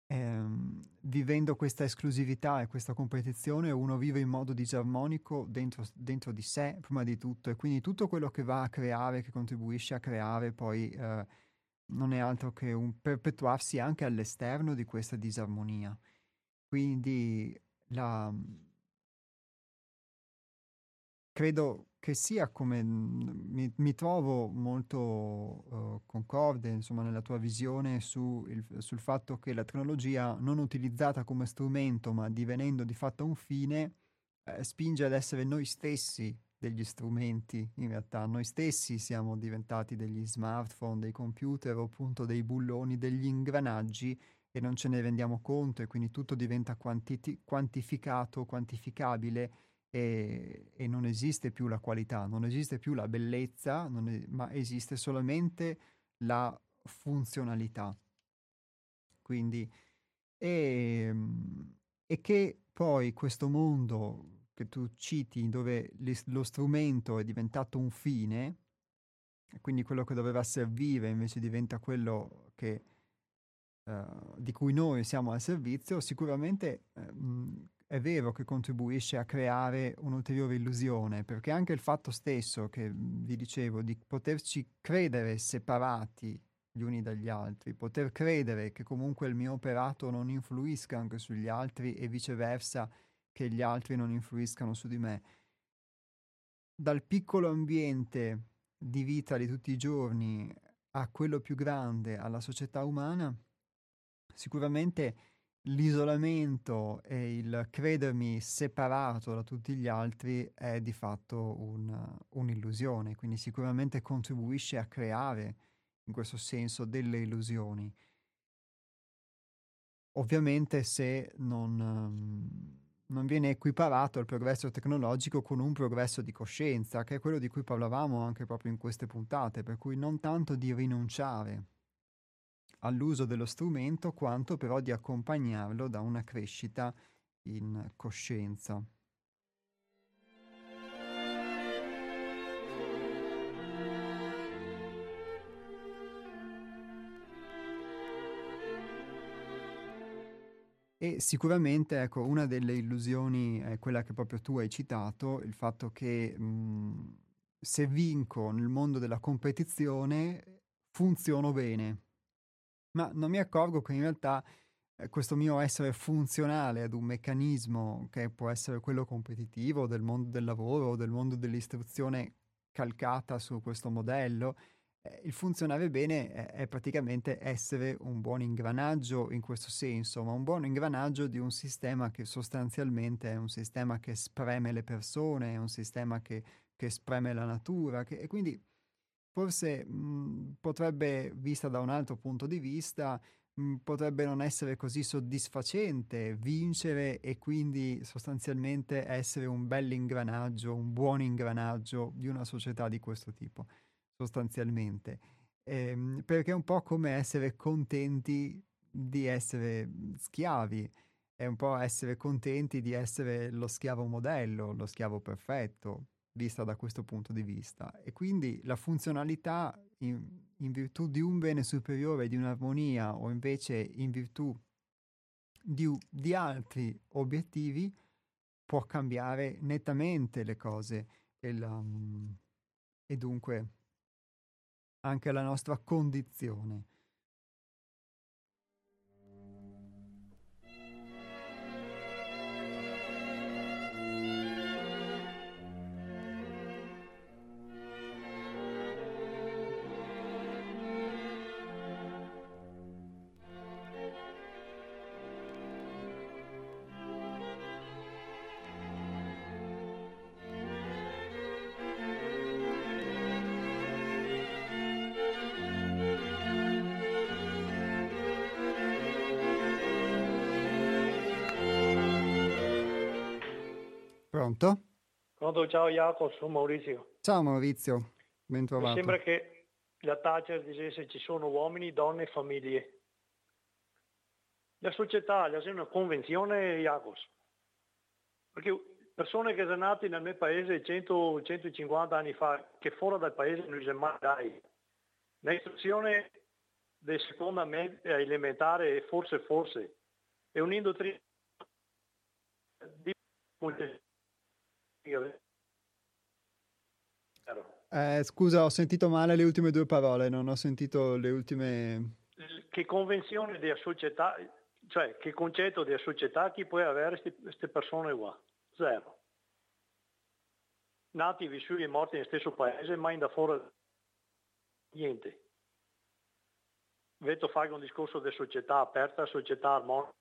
ehm, vivendo questa esclusività e questa competizione uno vive in modo disarmonico dentro, dentro, di sé prima di tutto e quindi tutto quello che va a creare, che contribuisce a creare poi eh, non è altro che un perpetuarsi anche all'esterno di questa disarmonia. Quindi la, credo che sia come mi, mi trovo molto uh, concorde insomma, nella tua visione su il, sul fatto che la tecnologia non utilizzata come strumento ma divenendo di fatto un fine eh, spinge ad essere noi stessi degli strumenti in realtà. Noi stessi siamo diventati degli smartphone, dei computer o appunto dei bulloni, degli ingranaggi e non ce ne rendiamo conto e quindi tutto diventa quanti- quantificato, quantificabile e, e, non esiste più la qualità, non esiste più la bellezza, è, ma esiste solamente la funzionalità. Quindi, e, ehm, e che poi questo mondo che tu citi, dove lo strumento è diventato un fine, quindi quello che doveva servire invece diventa quello che, uh, di cui noi siamo al servizio, sicuramente uh, è vero che contribuisce a creare un'ulteriore illusione, perché anche il fatto stesso che vi dicevo di poterci credere separati gli uni dagli altri, poter credere che comunque il mio operato non influisca anche sugli altri e viceversa che gli altri non influiscano su di me. Dal piccolo ambiente di vita di tutti i giorni a quello più grande, alla società umana, sicuramente l'isolamento e il credermi separato da tutti gli altri è di fatto un, un'illusione, quindi sicuramente contribuisce a creare in questo senso delle illusioni. Ovviamente se non, um, non viene equiparato il progresso tecnologico con un progresso di coscienza, che è quello di cui parlavamo anche proprio in queste puntate, per cui non tanto di rinunciare all'uso dello strumento, quanto però di accompagnarlo da una crescita in coscienza. E sicuramente, ecco, una delle illusioni è quella che proprio tu hai citato, il fatto che mh, se vinco nel mondo della competizione funziono bene ma non mi accorgo che in realtà eh, questo mio essere funzionale ad un meccanismo che può essere quello competitivo del mondo del lavoro o del mondo dell'istruzione calcata su questo modello, eh, il funzionare bene è, praticamente essere un buon ingranaggio in questo senso, ma un buon ingranaggio di un sistema che sostanzialmente è un sistema che spreme le persone, è un sistema che, che spreme la natura, che, e quindi forse mh, mhmm, potrebbe, vista da un altro punto di vista, mh, mhmm, potrebbe non essere così soddisfacente vincere e quindi sostanzialmente essere un bel ingranaggio, un buon ingranaggio di una società di questo tipo, sostanzialmente. Ehm, perché è un po' come essere contenti di essere mhmm, schiavi, è un po' essere contenti di essere lo schiavo modello, lo schiavo perfetto, vista da questo punto di vista. E quindi la funzionalità in, in virtù di un bene superiore, di un'armonia o invece in virtù di, di altri obiettivi può cambiare nettamente le cose e, la, e dunque anche la nostra condizione. Pronto? Pronto, ciao Jacopo, sono Maurizio. Ciao Maurizio, ben trovato. Mi sembra che la Thatcher dicesse ci sono uomini, donne e famiglie. La società è una convenzione, Jacopo. Perché persone che sono nate nel mio paese 100, 150 anni fa, che fuori dal paese non si mai dai. L'istruzione del seconda media elementare, forse forse, è un'indottrina di eh, scusa, ho sentito male le ultime due parole, non ho sentito le ultime... Che convenzione di società, cioè che concetto di società chi può avere queste persone qua? Zero. Nati, vissuti e morti nello stesso paese, ma in da fuori niente. Vedo fare un discorso di società aperta, società armonica.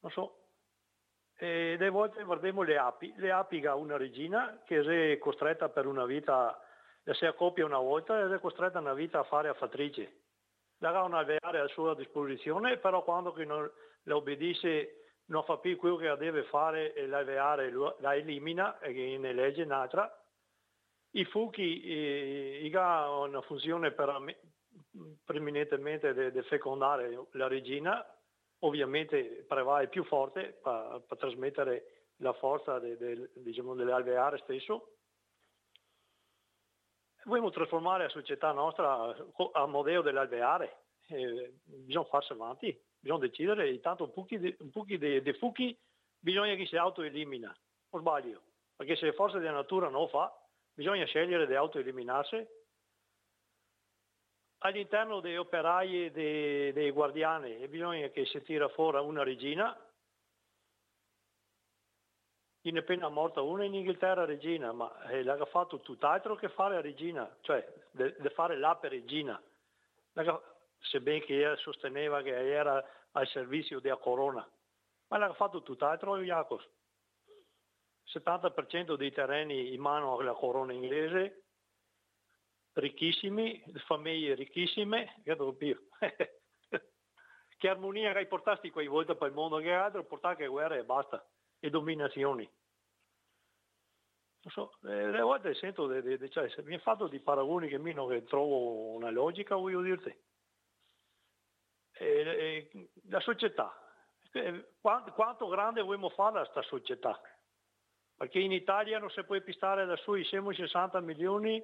Non so, e delle volte guardiamo le api. Le api ha una regina che è costretta per una vita, si accoppia una volta ed è costretta una vita a fare affattrice. Ha un alveare a sua disposizione, però quando non le obbedisce non fa più quello che deve fare e l'alveare la elimina e ne legge un'altra. I fuchi eh, hanno una funzione per, preminentemente di fecondare la regina, ovviamente prevale più forte per, trasmettere la forza de, de, diciamo, dell'alveare stesso. Vogliamo trasformare la società nostra a modello dell'alveare, eh, bisogna farsi avanti, bisogna decidere, intanto un pochi di fuchi bisogna che si autoelimina, o sbaglio, perché se le forze della natura non lo fa, bisogna scegliere di autoeliminarsi all'interno dei operai e dei, dei guardiani bisogna che si tira fuori una regina. In appena morta una in Inghilterra regina, ma eh, l'ha fatto tutt'altro che fare la regina, cioè di fare l'ape regina, sebbene che sosteneva che era al servizio della corona, ma l'ha fatto tutt'altro Iacos. 70% dei terreni in mano alla corona inglese, ricchissimi, famiglie ricchissime, che armonia hai portati quei volte per il mondo che altro, portare guerre e basta e dominazioni. Non so, le volte sento, de, de, de, cioè, mi è fatto di paragoni che mi non trovo una logica, voglio dirti. E, e, la società, eh, quanto, quanto, grande vogliamo fare questa società? Perché in Italia non si può pistare da sui, siamo 60 milioni,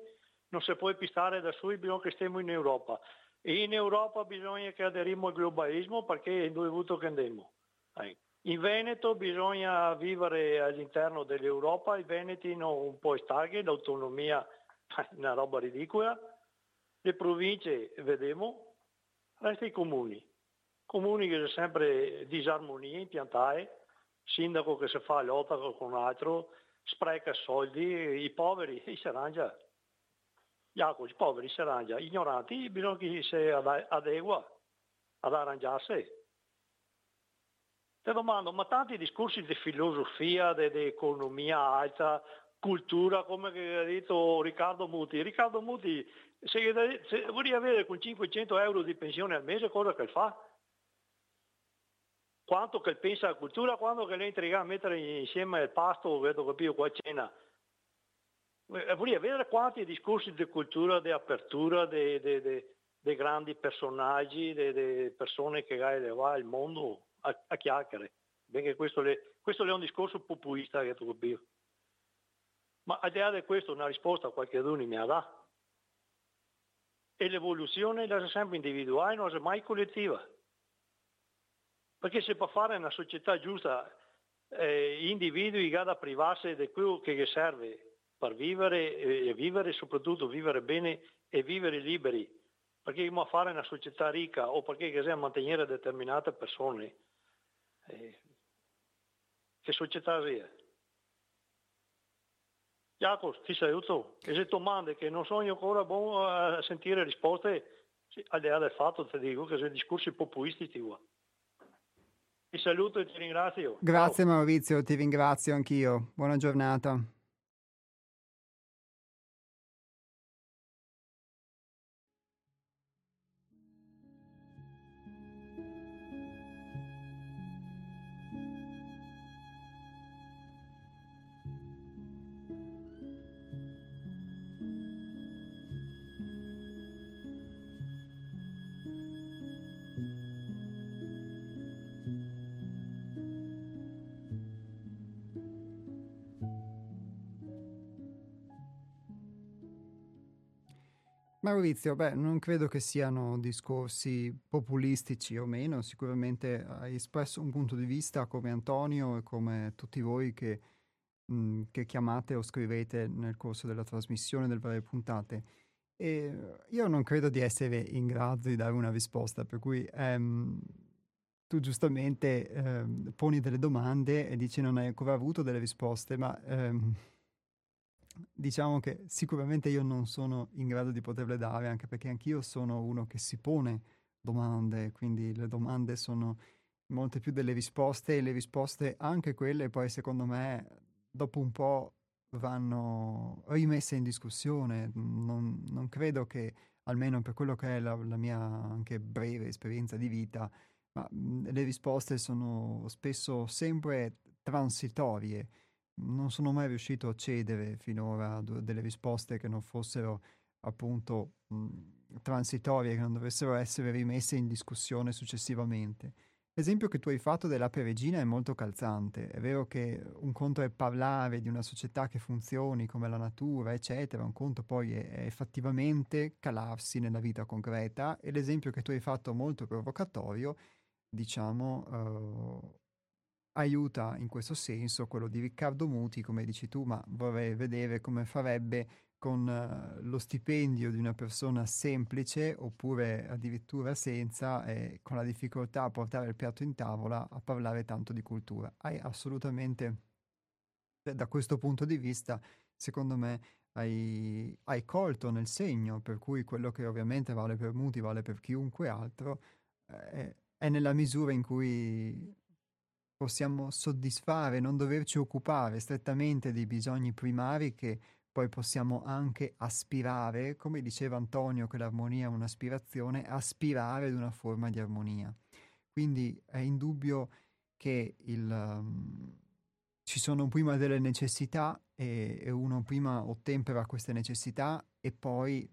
non si può pistare da sui, bisogna che stiamo in Europa. E in Europa bisogna che aderimo al globalismo perché è dovuto che andiamo. In Veneto bisogna vivere all'interno dell'Europa, i veneti non può stare, l'autonomia è una roba ridicola, le province, vediamo, resta i comuni. Comuni che sono sempre disarmonia impiantate, sindaco che si fa lotta con un altro, spreca soldi, i poveri, si arrangia. Jacopo, i poveri si arrangia, ignoranti bisogna che si adegua ad arrangiarsi. Ti domando, ma tanti discorsi di filosofia, di, economia alta, cultura, come ha detto Riccardo Muti. Riccardo Muti, se, se vuoi avere con 500 euro di pensione al mese, cosa che fa? Quanto che pensa a cultura, quando che lei intriga a mettere insieme il pasto, vedo capito qua cena. Eh, vuoi avere quanti discorsi di cultura, di apertura, dei grandi personaggi, delle persone che va il mondo a, a chiacchiere. Benché questo, le, questo è un discorso populista che tu capisci. Ma al di là di questo una risposta qualcuno mi ha dato. E l'evoluzione è sempre individuale, non è mai collettiva. Perché se per fare una società giusta, eh, individui da privarsi di quello che serve per vivere e vivere soprattutto vivere bene e vivere liberi. Perché dobbiamo fare una società ricca o perché bisogna mantenere determinate persone eh, che società è? Jacopo, ti saluto. E se domande che non sono ancora buono a sentire risposte, al di là del fatto ti dico che sono discorsi populistici. Ti saluto e ti ringrazio. Grazie Ciao. Maurizio, ti ringrazio anch'io. Buona giornata. Maurizio, beh, non credo che siano discorsi populistici o meno, sicuramente hai espresso un punto di vista come Antonio e come tutti voi che, mh, mhmm, che chiamate o scrivete nel corso della trasmissione delle varie puntate. E io non credo di essere in grado di dare una risposta, per cui ehm, tu giustamente ehm, poni delle domande e dici non hai ancora avuto delle risposte, ma... Ehm, diciamo che sicuramente io non sono in grado di poterle dare, anche perché anch'io sono uno che si pone domande, quindi le domande sono molte più delle risposte e le risposte anche quelle poi secondo me dopo un po' vanno rimesse in discussione. Non, non credo che, almeno per quello che è la, la mia anche breve esperienza di vita, ma mh, le risposte sono spesso sempre transitorie. Non sono mai riuscito a cedere finora a delle risposte che non fossero appunto mh, transitorie, che non dovessero essere rimesse in discussione successivamente. L'esempio che tu hai fatto dell'ape regina è molto calzante. È vero che un conto è parlare di una società che funzioni come la natura, eccetera, un conto poi è, è effettivamente calarsi nella vita concreta e l'esempio che tu hai fatto molto provocatorio, diciamo, uh, aiuta in questo senso quello di Riccardo Muti, come dici tu, ma vorrei vedere come farebbe con uh, lo stipendio di una persona semplice oppure addirittura senza e con la difficoltà a portare il piatto in tavola a parlare tanto di cultura. Hai assolutamente, cioè, da questo punto di vista, secondo me, hai, hai, colto nel segno, per cui quello che ovviamente vale per Muti vale per chiunque altro, eh, è nella misura in cui possiamo soddisfare, non doverci occupare strettamente dei bisogni primari che poi possiamo anche aspirare, come diceva Antonio che l'armonia è un'aspirazione, aspirare ad una forma di armonia. Quindi è indubbio che il, um, ci sono prima delle necessità e, e uno prima ottempera queste necessità e poi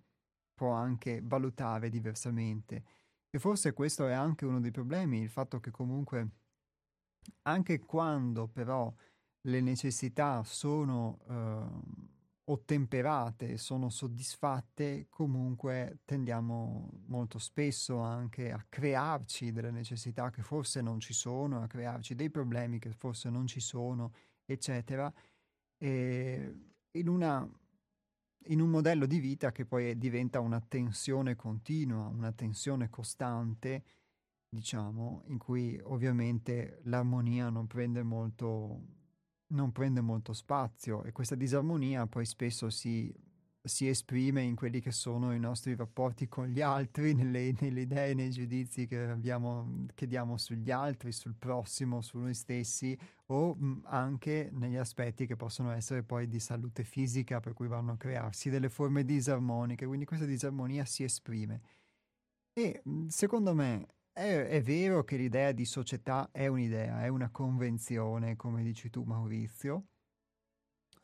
può anche valutare diversamente. E forse questo è anche uno dei problemi, il fatto che comunque anche quando però le necessità sono... Uh, ottemperate, sono soddisfatte, comunque tendiamo molto spesso anche a crearci delle necessità che forse non ci sono, a crearci dei problemi che forse non ci sono, eccetera, e in, una, in un modello di vita che poi diventa una tensione continua, una tensione costante, diciamo, in cui ovviamente l'armonia non prende molto non prende molto spazio e questa disarmonia poi spesso si, si esprime in quelli che sono i nostri rapporti con gli altri, nelle, nelle idee, nei giudizi che, abbiamo, che diamo sugli altri, sul prossimo, su noi stessi o anche negli aspetti che possono essere poi di salute fisica per cui vanno a crearsi delle forme disarmoniche, quindi questa disarmonia si esprime. E secondo me è, è, vero che l'idea di società è un'idea, è una convenzione, come dici tu Maurizio,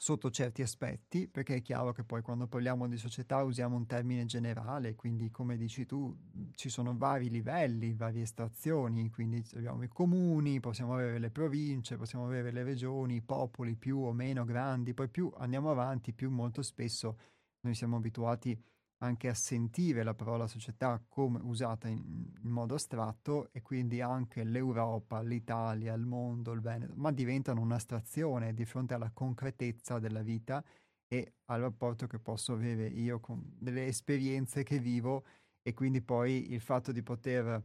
sotto certi aspetti, perché è chiaro che poi quando parliamo di società usiamo un termine generale, quindi come dici tu ci sono vari livelli, varie estrazioni, quindi abbiamo i comuni, possiamo avere le province, possiamo avere le regioni, i popoli più o meno grandi, poi più andiamo avanti, più molto spesso noi siamo abituati a anche a sentire la parola società come usata in, in, modo astratto e quindi anche l'Europa, l'Italia, il mondo, il Veneto, ma diventano un'astrazione di fronte alla concretezza della vita e al rapporto che posso avere io con delle esperienze che vivo e quindi poi il fatto di poter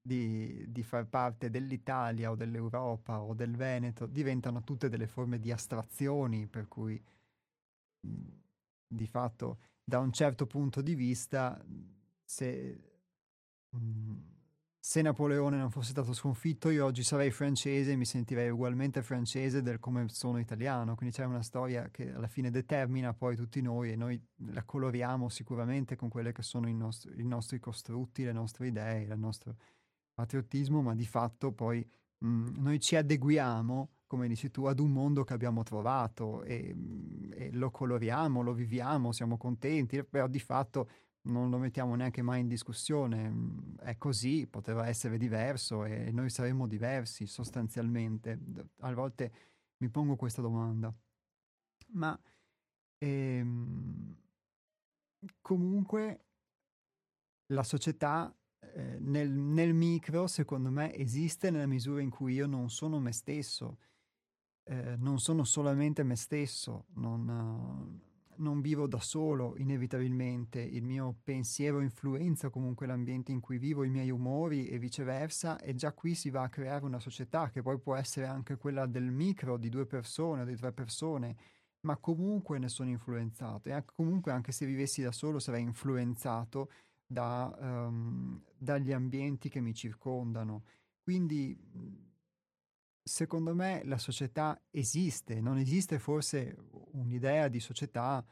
di, di far parte dell'Italia o dell'Europa o del Veneto diventano tutte delle forme di astrazioni per cui di fatto da un certo punto di vista, se, mm, se Napoleone non fosse stato sconfitto, io oggi sarei francese e mi sentirei ugualmente francese del come sono italiano. Quindi c'è una storia che alla fine determina poi tutti noi e noi la coloriamo sicuramente con quelli che sono i nostri, i nostri costrutti, le nostre idee, il nostro patriottismo, ma di fatto poi mh, mm, noi ci adeguiamo come dici tu, ad un mondo che abbiamo trovato e, e, lo coloriamo, lo viviamo, siamo contenti, però di fatto non lo mettiamo neanche mai in discussione. È così, poteva essere diverso e noi saremmo diversi sostanzialmente. A volte mi pongo questa domanda. Ma ehm, comunque la società eh, nel, nel micro, secondo me, esiste nella misura in cui io non sono me stesso eh, non sono solamente me stesso, non, uh, non, vivo da solo inevitabilmente, il mio pensiero influenza comunque l'ambiente in cui vivo, i miei umori e viceversa e già qui si va a creare una società che poi può essere anche quella del micro di due persone o di tre persone, ma comunque ne sono influenzato e comunque anche se vivessi da solo sarei influenzato da, um, dagli ambienti che mi circondano. Quindi secondo me la società esiste, non esiste forse un'idea di società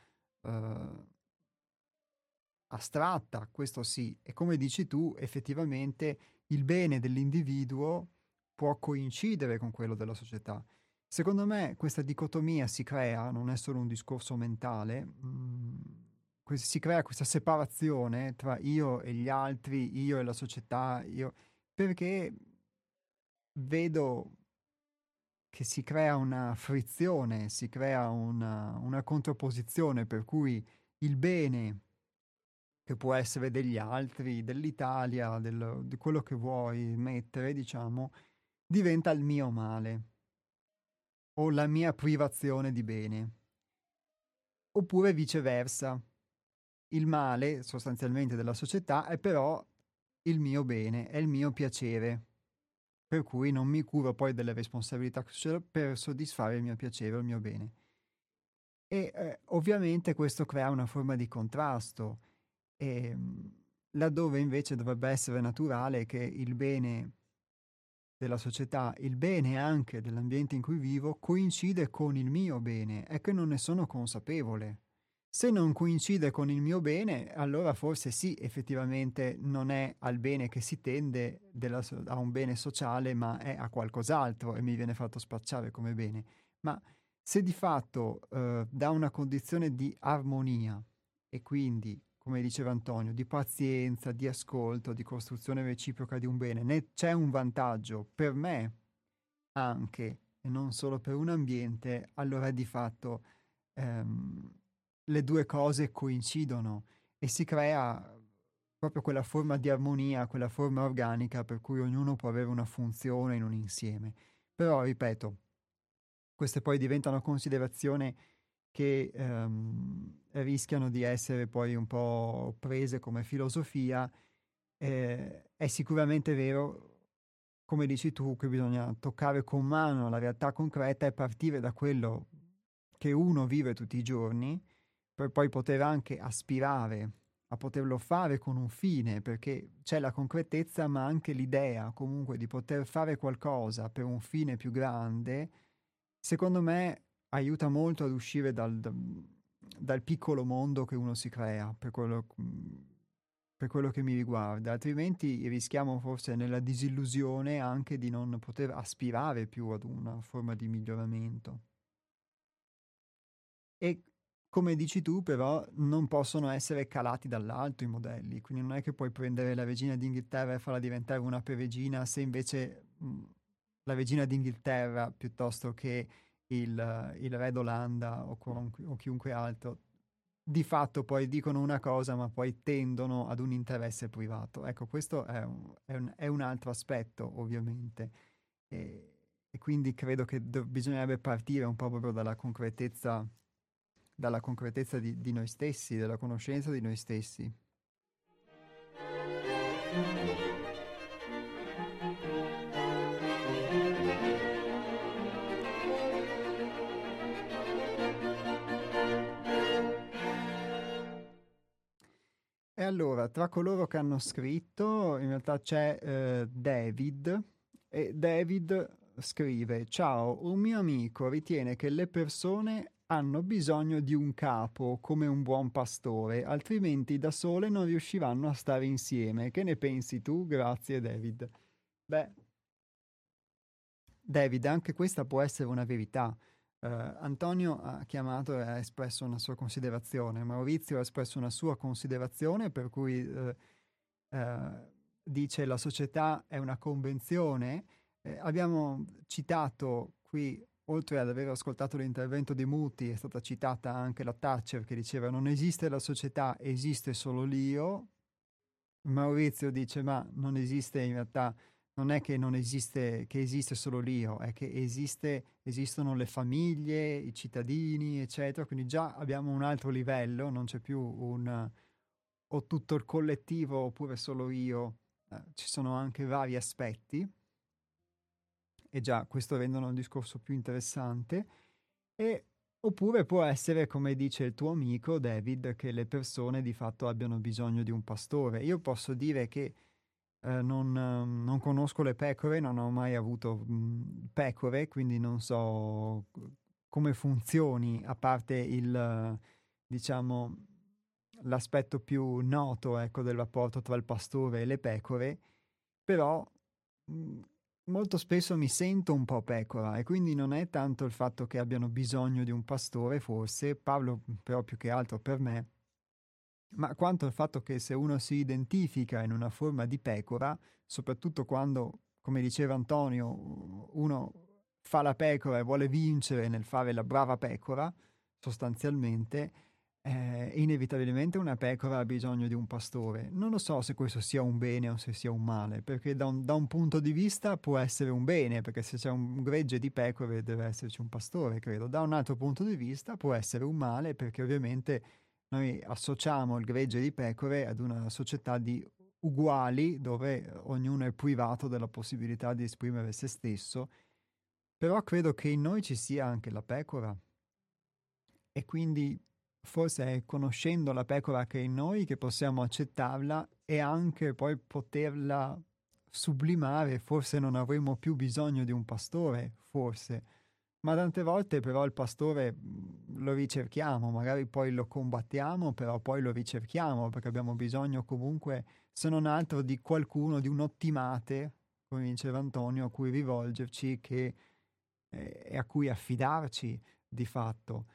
uh, astratta, questo sì, e come dici tu, effettivamente il bene dell'individuo può coincidere con quello della società. Secondo me questa dicotomia si crea, non è solo un discorso mentale, mh, mm, si crea questa separazione tra io e gli altri, io e la società, io, perché vedo che si crea una frizione, si crea una, una contrapposizione per cui il bene che può essere degli altri, dell'Italia, del, di quello che vuoi mettere, diciamo, diventa il mio male o la mia privazione di bene. Oppure viceversa. Il male, sostanzialmente, della società è però il mio bene, è il mio piacere, per cui non mi curo poi delle responsabilità per soddisfare il mio piacere o il mio bene. E eh, ovviamente questo crea una forma di contrasto, e, ehm, laddove invece dovrebbe essere naturale che il bene della società, il bene anche dell'ambiente in cui vivo, coincide con il mio bene, è che non ne sono consapevole. Se non coincide con il mio bene, allora forse sì, effettivamente non è al bene che si tende della, a un bene sociale, ma è a qualcos'altro e mi viene fatto spacciare come bene. Ma se di fatto eh, da una condizione di armonia e quindi come diceva Antonio, di pazienza, di ascolto, di costruzione reciproca di un bene, ne c'è un vantaggio per me anche e non solo per un ambiente, allora di fatto ehm, le due cose coincidono e si crea proprio quella forma di armonia, quella forma organica per cui ognuno può avere una funzione in un insieme. Però, ripeto, queste poi diventano considerazioni che ehm, rischiano di essere poi un po' prese come filosofia, eh, è sicuramente vero, come dici tu, che bisogna toccare con mano la realtà concreta e partire da quello che uno vive tutti i giorni, per poi poter anche aspirare a poterlo fare con un fine, perché c'è la concretezza, ma anche l'idea comunque di poter fare qualcosa per un fine più grande, secondo me aiuta molto ad uscire dal, dal, piccolo mondo che uno si crea, per quello, per quello che mi riguarda, altrimenti rischiamo forse nella disillusione anche di non poter aspirare più ad una forma di miglioramento. E come dici tu, però, non possono essere calati dall'alto i modelli, quindi non è che puoi prendere la regina d'Inghilterra e farla diventare una peregina se invece mh, la regina d'Inghilterra piuttosto che il, il re d'Olanda o, o chiunque altro, di fatto poi dicono una cosa ma poi tendono ad un interesse privato. Ecco, questo è un, è un, è un altro aspetto ovviamente e, e quindi credo che do, bisognerebbe partire un po' proprio dalla concretezza, dalla concretezza di, di noi stessi, della conoscenza di noi stessi. E allora, tra coloro che hanno scritto, in realtà c'è eh, David, e David scrive, ciao, un mio amico ritiene che le persone hanno bisogno di un capo come un buon pastore, altrimenti da sole non riusciranno a stare insieme. Che ne pensi tu? Grazie David. Beh, David, anche questa può essere una verità. Uh, Antonio ha chiamato e ha espresso una sua considerazione, Maurizio ha espresso una sua considerazione per cui uh, uh, dice la società è una convenzione. Eh, abbiamo citato qui, oltre ad aver ascoltato l'intervento di Muti, è stata citata anche la Thatcher che diceva non esiste la società, esiste solo l'io. Maurizio dice ma non esiste in realtà non è che non esiste, che esiste solo l'io, è che esiste, esistono le famiglie, i cittadini, eccetera, quindi già abbiamo un altro livello, non c'è più un o tutto il collettivo oppure solo io, eh, ci sono anche vari aspetti e già questo rendono il discorso più interessante e oppure può essere come dice il tuo amico David che le persone di fatto abbiano bisogno di un pastore. Io posso dire che eh, non, non, conosco le pecore, non ho mai avuto mh, pecore, quindi non so come funzioni, a parte il, diciamo, l'aspetto più noto ecco, del rapporto tra il pastore e le pecore, però mh, molto spesso mi sento un po' pecora e quindi non è tanto il fatto che abbiano bisogno di un pastore, forse, parlo però più che altro per me, ma quanto il fatto che se uno si identifica in una forma di pecora, soprattutto quando, come diceva Antonio, uno fa la pecora e vuole vincere nel fare la brava pecora, sostanzialmente, eh, inevitabilmente una pecora ha bisogno di un pastore. Non lo so se questo sia un bene o se sia un male, perché da un, da un punto di vista può essere un bene, perché se c'è un gregge di pecore deve esserci un pastore, credo. Da un altro punto di vista può essere un male, perché ovviamente noi associamo il gregge di pecore ad una società di uguali, dove ognuno è privato della possibilità di esprimere se stesso, però credo che in noi ci sia anche la pecora. E quindi forse è conoscendo la pecora che è in noi che possiamo accettarla e anche poi poterla sublimare, forse non avremo più bisogno di un pastore, forse, ma tante volte però il pastore mhmm, lo ricerchiamo, magari poi lo combattiamo, però poi lo ricerchiamo perché abbiamo bisogno comunque, se non altro, di qualcuno, di un ottimate, come diceva Antonio, a cui rivolgerci che, eh, e a cui affidarci di fatto.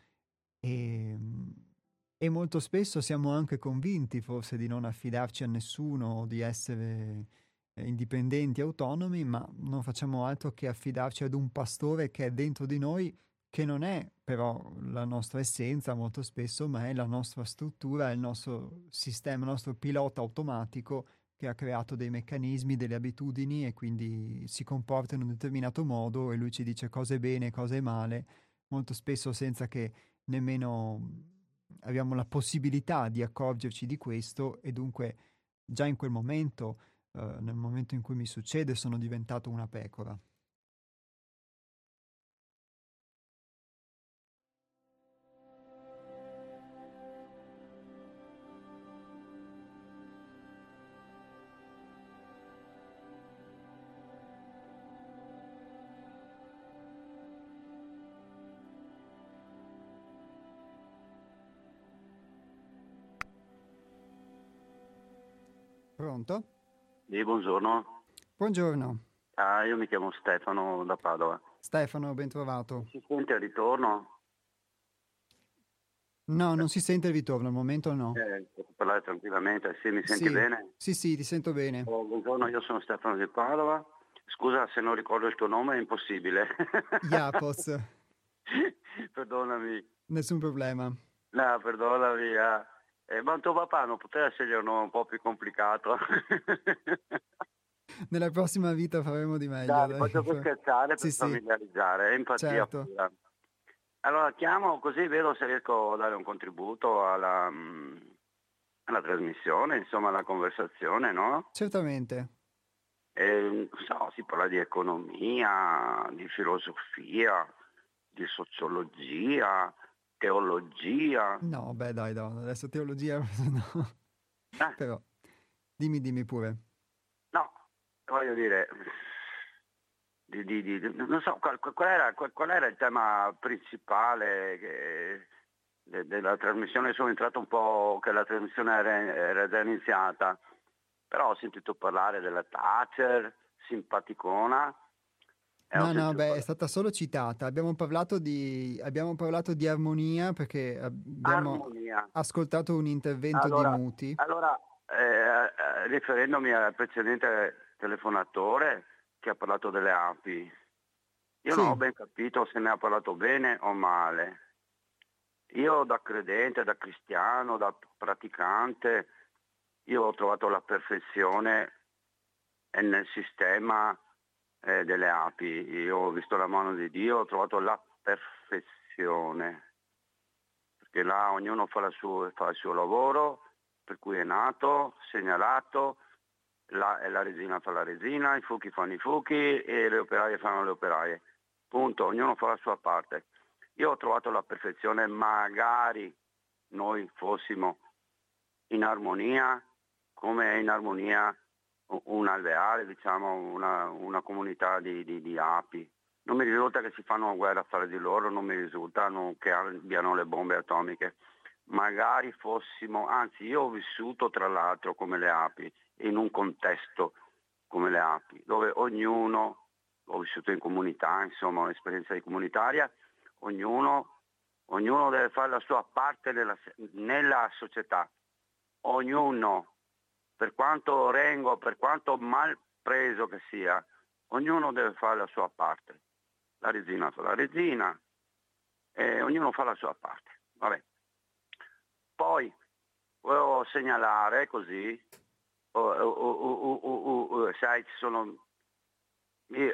E, ehm, e molto spesso siamo anche convinti forse di non affidarci a nessuno di essere eh, indipendenti, autonomi, ma non facciamo altro che affidarci ad un pastore che è dentro di noi, che non è però la nostra essenza molto spesso, ma è la nostra struttura, il nostro sistema, il nostro pilota automatico che ha creato dei meccanismi, delle abitudini e quindi si comporta in un determinato modo e lui ci dice cosa è bene, cosa è male, molto spesso senza che nemmeno abbiamo la possibilità di accorgerci di questo e dunque già in quel momento, eh, nel momento in cui mi succede, sono diventato una pecora. Pronto? Sì, buongiorno. Buongiorno. Ah, io mi chiamo Stefano da Padova. Stefano, ben trovato. Si sente il ritorno? No, non si sente il ritorno, al momento no. Eh, posso parlare tranquillamente, sì, mi senti sì. bene? Sì, sì, ti sento bene. Oh, buongiorno, io sono Stefano di Padova. Scusa se non ricordo il tuo nome, è impossibile. Iapos. perdonami. Nessun problema. No, perdonami. Ah. Eh, ma tuo papà non poteva scegliere un nome un po' più complicato? Nella prossima vita faremo di meglio. Dai, dai. faccio per scherzare, per sì, familiarizzare, empatia certo. pura. Allora chiamo così vedo se riesco a dare un contributo alla, mm, alla trasmissione, insomma alla conversazione, no? Certamente. Eh, so, si parla di economia, di filosofia, di sociologia, teologia. No, beh dai, no, adesso teologia no. Eh. Però dimmi, dimmi pure. No, voglio dire, di, di, di, non so, qual, qual, era, qual, qual, era, il tema principale che, de, della trasmissione? Sono entrato un po' che la trasmissione era, era già iniziata, però ho sentito parlare della Thatcher, simpaticona, No, no, beh, è stata solo citata. Abbiamo parlato di, abbiamo parlato di armonia perché abbiamo armonia. ascoltato un intervento allora, di Muti. Allora, eh, riferendomi al precedente telefonatore che ha parlato delle api, io Sì. non ho ben capito se ne ha parlato bene o male. Io da credente, da cristiano, da praticante, io ho trovato la perfezione nel sistema eh, delle api. Io ho visto la mano di Dio, ho trovato la perfezione, perché là ognuno fa, la sua- fa il suo lavoro, per cui è nato, segnalato, la, la resina fa la resina, i fuochi fanno i fuochi e le operaie fanno le operaie. Punto, ognuno fa la sua parte. Io ho trovato la perfezione, magari noi fossimo in armonia, come è in armonia un alveare, diciamo, una, una comunità di, di, di, api. Non mi risulta che si fanno guerra fra di loro, non mi risulta che abbiano le bombe atomiche, magari fossimo, anzi io ho vissuto tra l'altro come le api, in un contesto come le api, dove ognuno, ho vissuto in comunità, insomma un'esperienza di comunitaria, ognuno, ognuno deve fare la sua parte nella, nella società, ognuno, per quanto rengo, per quanto mal preso che sia, ognuno deve fare la sua parte. La resina fa la resina, e ognuno fa la sua parte. Vabbè. Poi volevo segnalare così, uh, uh, uh, sai, ci sono, io,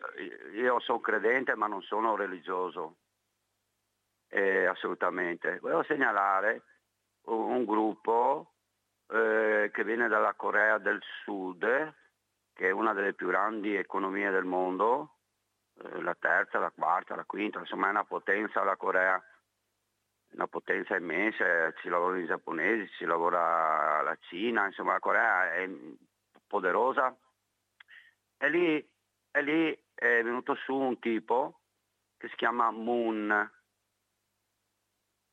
io, sono credente ma non sono religioso, eh, assolutamente. Volevo segnalare un gruppo eh, che viene dalla Corea del Sud, che è una delle più grandi economie del mondo, eh, la terza, la quarta, la quinta, insomma è una potenza la Corea, una potenza immensa, ci lavorano i giapponesi, ci lavora la Cina, insomma la Corea è poderosa. E lì, e lì è venuto su un tipo che si chiama Moon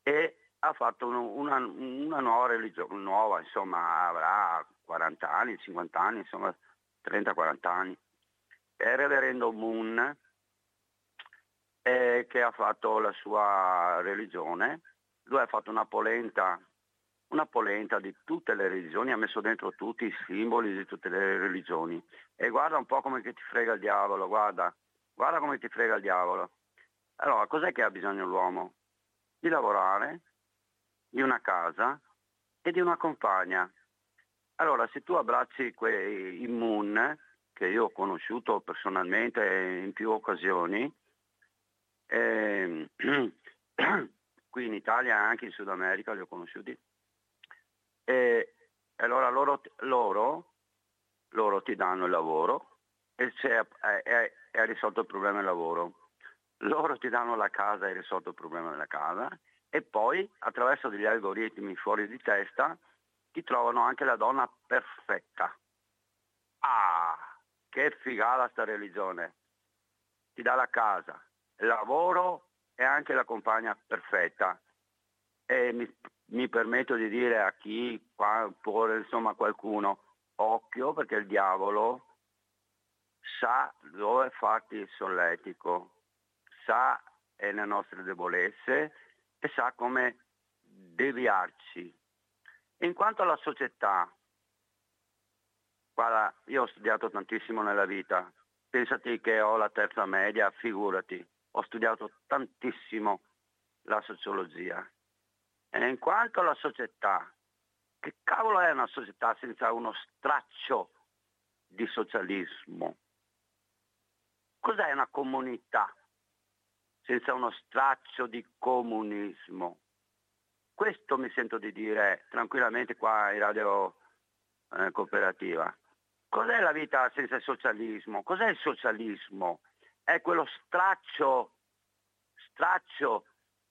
e ha fatto una, una nuova religione, nuova, insomma avrà 40 anni, 50 anni, insomma 30-40 anni. È reverendo Moon eh, che ha fatto la sua religione. Lui ha fatto una polenta, una polenta di tutte le religioni, ha messo dentro tutti i simboli di tutte le religioni. E guarda un po' come ti frega il diavolo, guarda, guarda come ti frega il diavolo. Allora, cos'è che ha bisogno l'uomo? Di lavorare, di una casa e di una compagna. Allora, se tu abbracci quei immun, che io ho conosciuto personalmente in più occasioni, eh, qui in Italia e anche in Sud America li ho conosciuti, e allora loro, loro, loro ti danno il lavoro e hai risolto il problema del lavoro. Loro ti danno la casa e hai risolto il problema della casa e poi attraverso degli algoritmi fuori di testa ti trovano anche la donna perfetta. Ah, che figata sta religione! Ti dà la casa, il lavoro e anche la compagna perfetta. E mi, mi permetto di dire a chi può, insomma qualcuno, occhio perché il diavolo sa dove farti il solletico, sa le nostre debolezze e sa come deviarci. In quanto alla società, guarda, io ho studiato tantissimo nella vita, pensati che ho la terza media, figurati, ho studiato tantissimo la sociologia. E in quanto alla società, che cavolo è una società senza uno straccio di socialismo? Cos'è una comunità senza uno straccio di comunismo. Questo mi sento di dire tranquillamente qua in radio eh, cooperativa. Cos'è la vita senza socialismo? Cos'è il socialismo? È quello straccio, straccio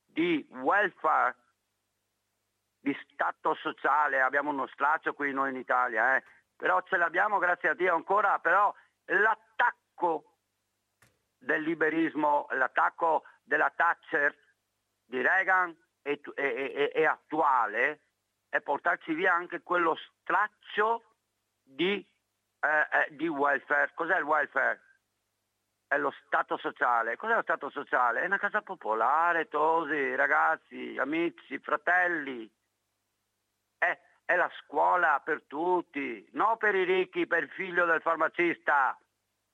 di welfare, di stato sociale. Abbiamo uno straccio qui noi in Italia, eh? però ce l'abbiamo grazie a Dio ancora, però l'attacco del liberismo, l'attacco della Thatcher di Reagan è, è, è, è attuale è portarci via anche quello straccio di, eh, eh, di welfare. Cos'è il welfare? È lo Stato sociale. Cos'è lo Stato sociale? È una casa popolare, tosi, ragazzi, amici, fratelli. È, è la scuola per tutti, non per i ricchi, per il figlio del farmacista.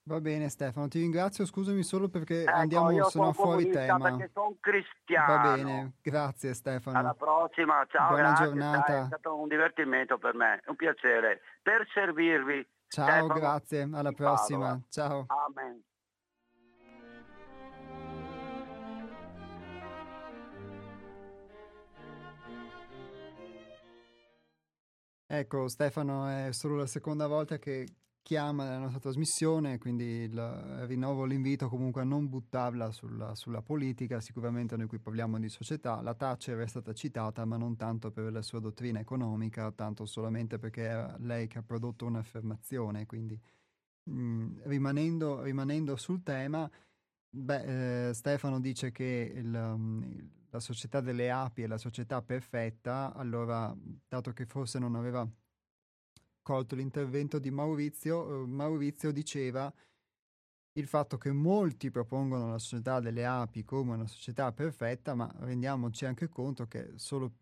Va bene Stefano, ti ringrazio, scusami solo perché ecco, andiamo sono fuori tema. Perché sono cristiano. Va bene, grazie Stefano. Alla prossima, ciao, Buona grazie, giornata. Dai, è stato un divertimento per me, un piacere. Per servirvi. Ciao, Stefano, grazie, alla prossima. Padova. Ciao. Amen. Ecco, Stefano è solo la seconda volta che chiama nella nostra trasmissione, quindi il, rinnovo l'invito comunque a non buttarla sulla, sulla, politica, sicuramente noi qui parliamo di società, la Thatcher è stata citata ma non tanto per la sua dottrina economica, tanto solamente perché è lei che ha prodotto un'affermazione, quindi mh, mm, rimanendo, rimanendo, sul tema, beh, eh, Stefano dice che il, um, la società delle api è la società perfetta, allora, dato che forse non aveva colto l'intervento di Maurizio, eh, Maurizio diceva il fatto che molti propongono la società delle api come una società perfetta, ma rendiamoci anche conto che solo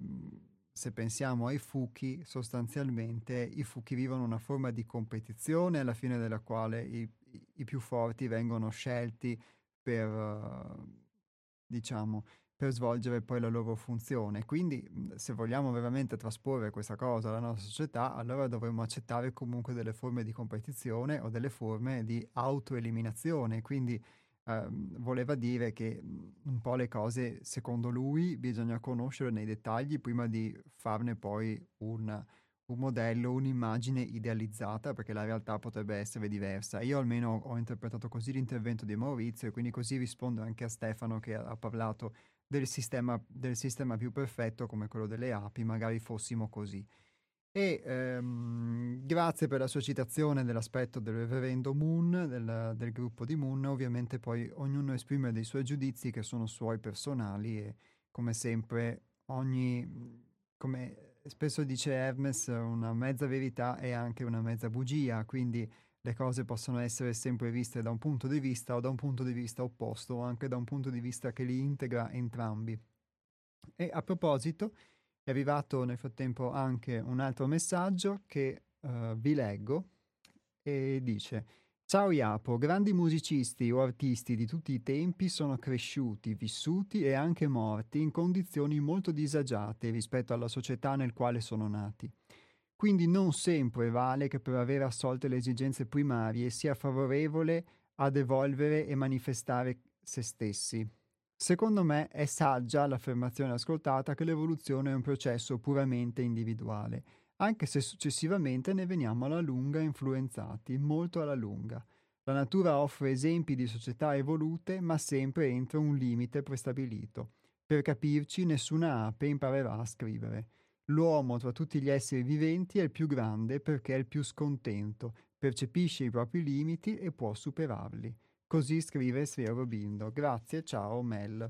se pensiamo ai fuchi, sostanzialmente i fuchi vivono una forma di competizione alla fine della quale i, i più forti vengono scelti per, diciamo, per svolgere poi la loro funzione. Quindi mhmm, se vogliamo veramente trasporre questa cosa alla nostra società, allora dovremmo accettare comunque delle forme di competizione o delle forme di autoeliminazione. Quindi ehm, voleva dire che mhmm, un po' le cose, secondo lui, bisogna conoscere nei dettagli prima di farne poi un, un modello, un'immagine idealizzata, perché la realtà potrebbe essere diversa. Io almeno ho interpretato così l'intervento di Maurizio e quindi così rispondo anche a Stefano che ha parlato del sistema, del sistema più perfetto come quello delle api, magari fossimo così. E ehm, grazie per la sua citazione dell'aspetto del reverendo Moon, del, del, gruppo di Moon, ovviamente poi ognuno esprime dei suoi giudizi che sono suoi personali e come sempre ogni, come spesso dice Hermes, una mezza verità è anche una mezza bugia, quindi le cose possono essere sempre viste da un punto di vista o da un punto di vista opposto o anche da un punto di vista che li integra entrambi. E a proposito, è arrivato nel frattempo anche un altro messaggio che uh, vi leggo e dice Ciao Iapo, grandi musicisti o artisti di tutti i tempi sono cresciuti, vissuti e anche morti in condizioni molto disagiate rispetto alla società nel quale sono nati. Quindi non sempre vale che per aver assolto le esigenze primarie sia favorevole ad evolvere e manifestare se stessi. Secondo me è saggia l'affermazione ascoltata che l'evoluzione è un processo puramente individuale, anche se successivamente ne veniamo alla lunga influenzati, molto alla lunga. La natura offre esempi di società evolute, ma sempre entro un limite prestabilito. Per capirci, nessuna ape imparerà a scrivere. L'uomo tra tutti gli esseri viventi è il più grande perché è il più scontento, percepisce i propri limiti e può superarli. Così scrive Sri Aurobindo. Grazie, ciao Mel.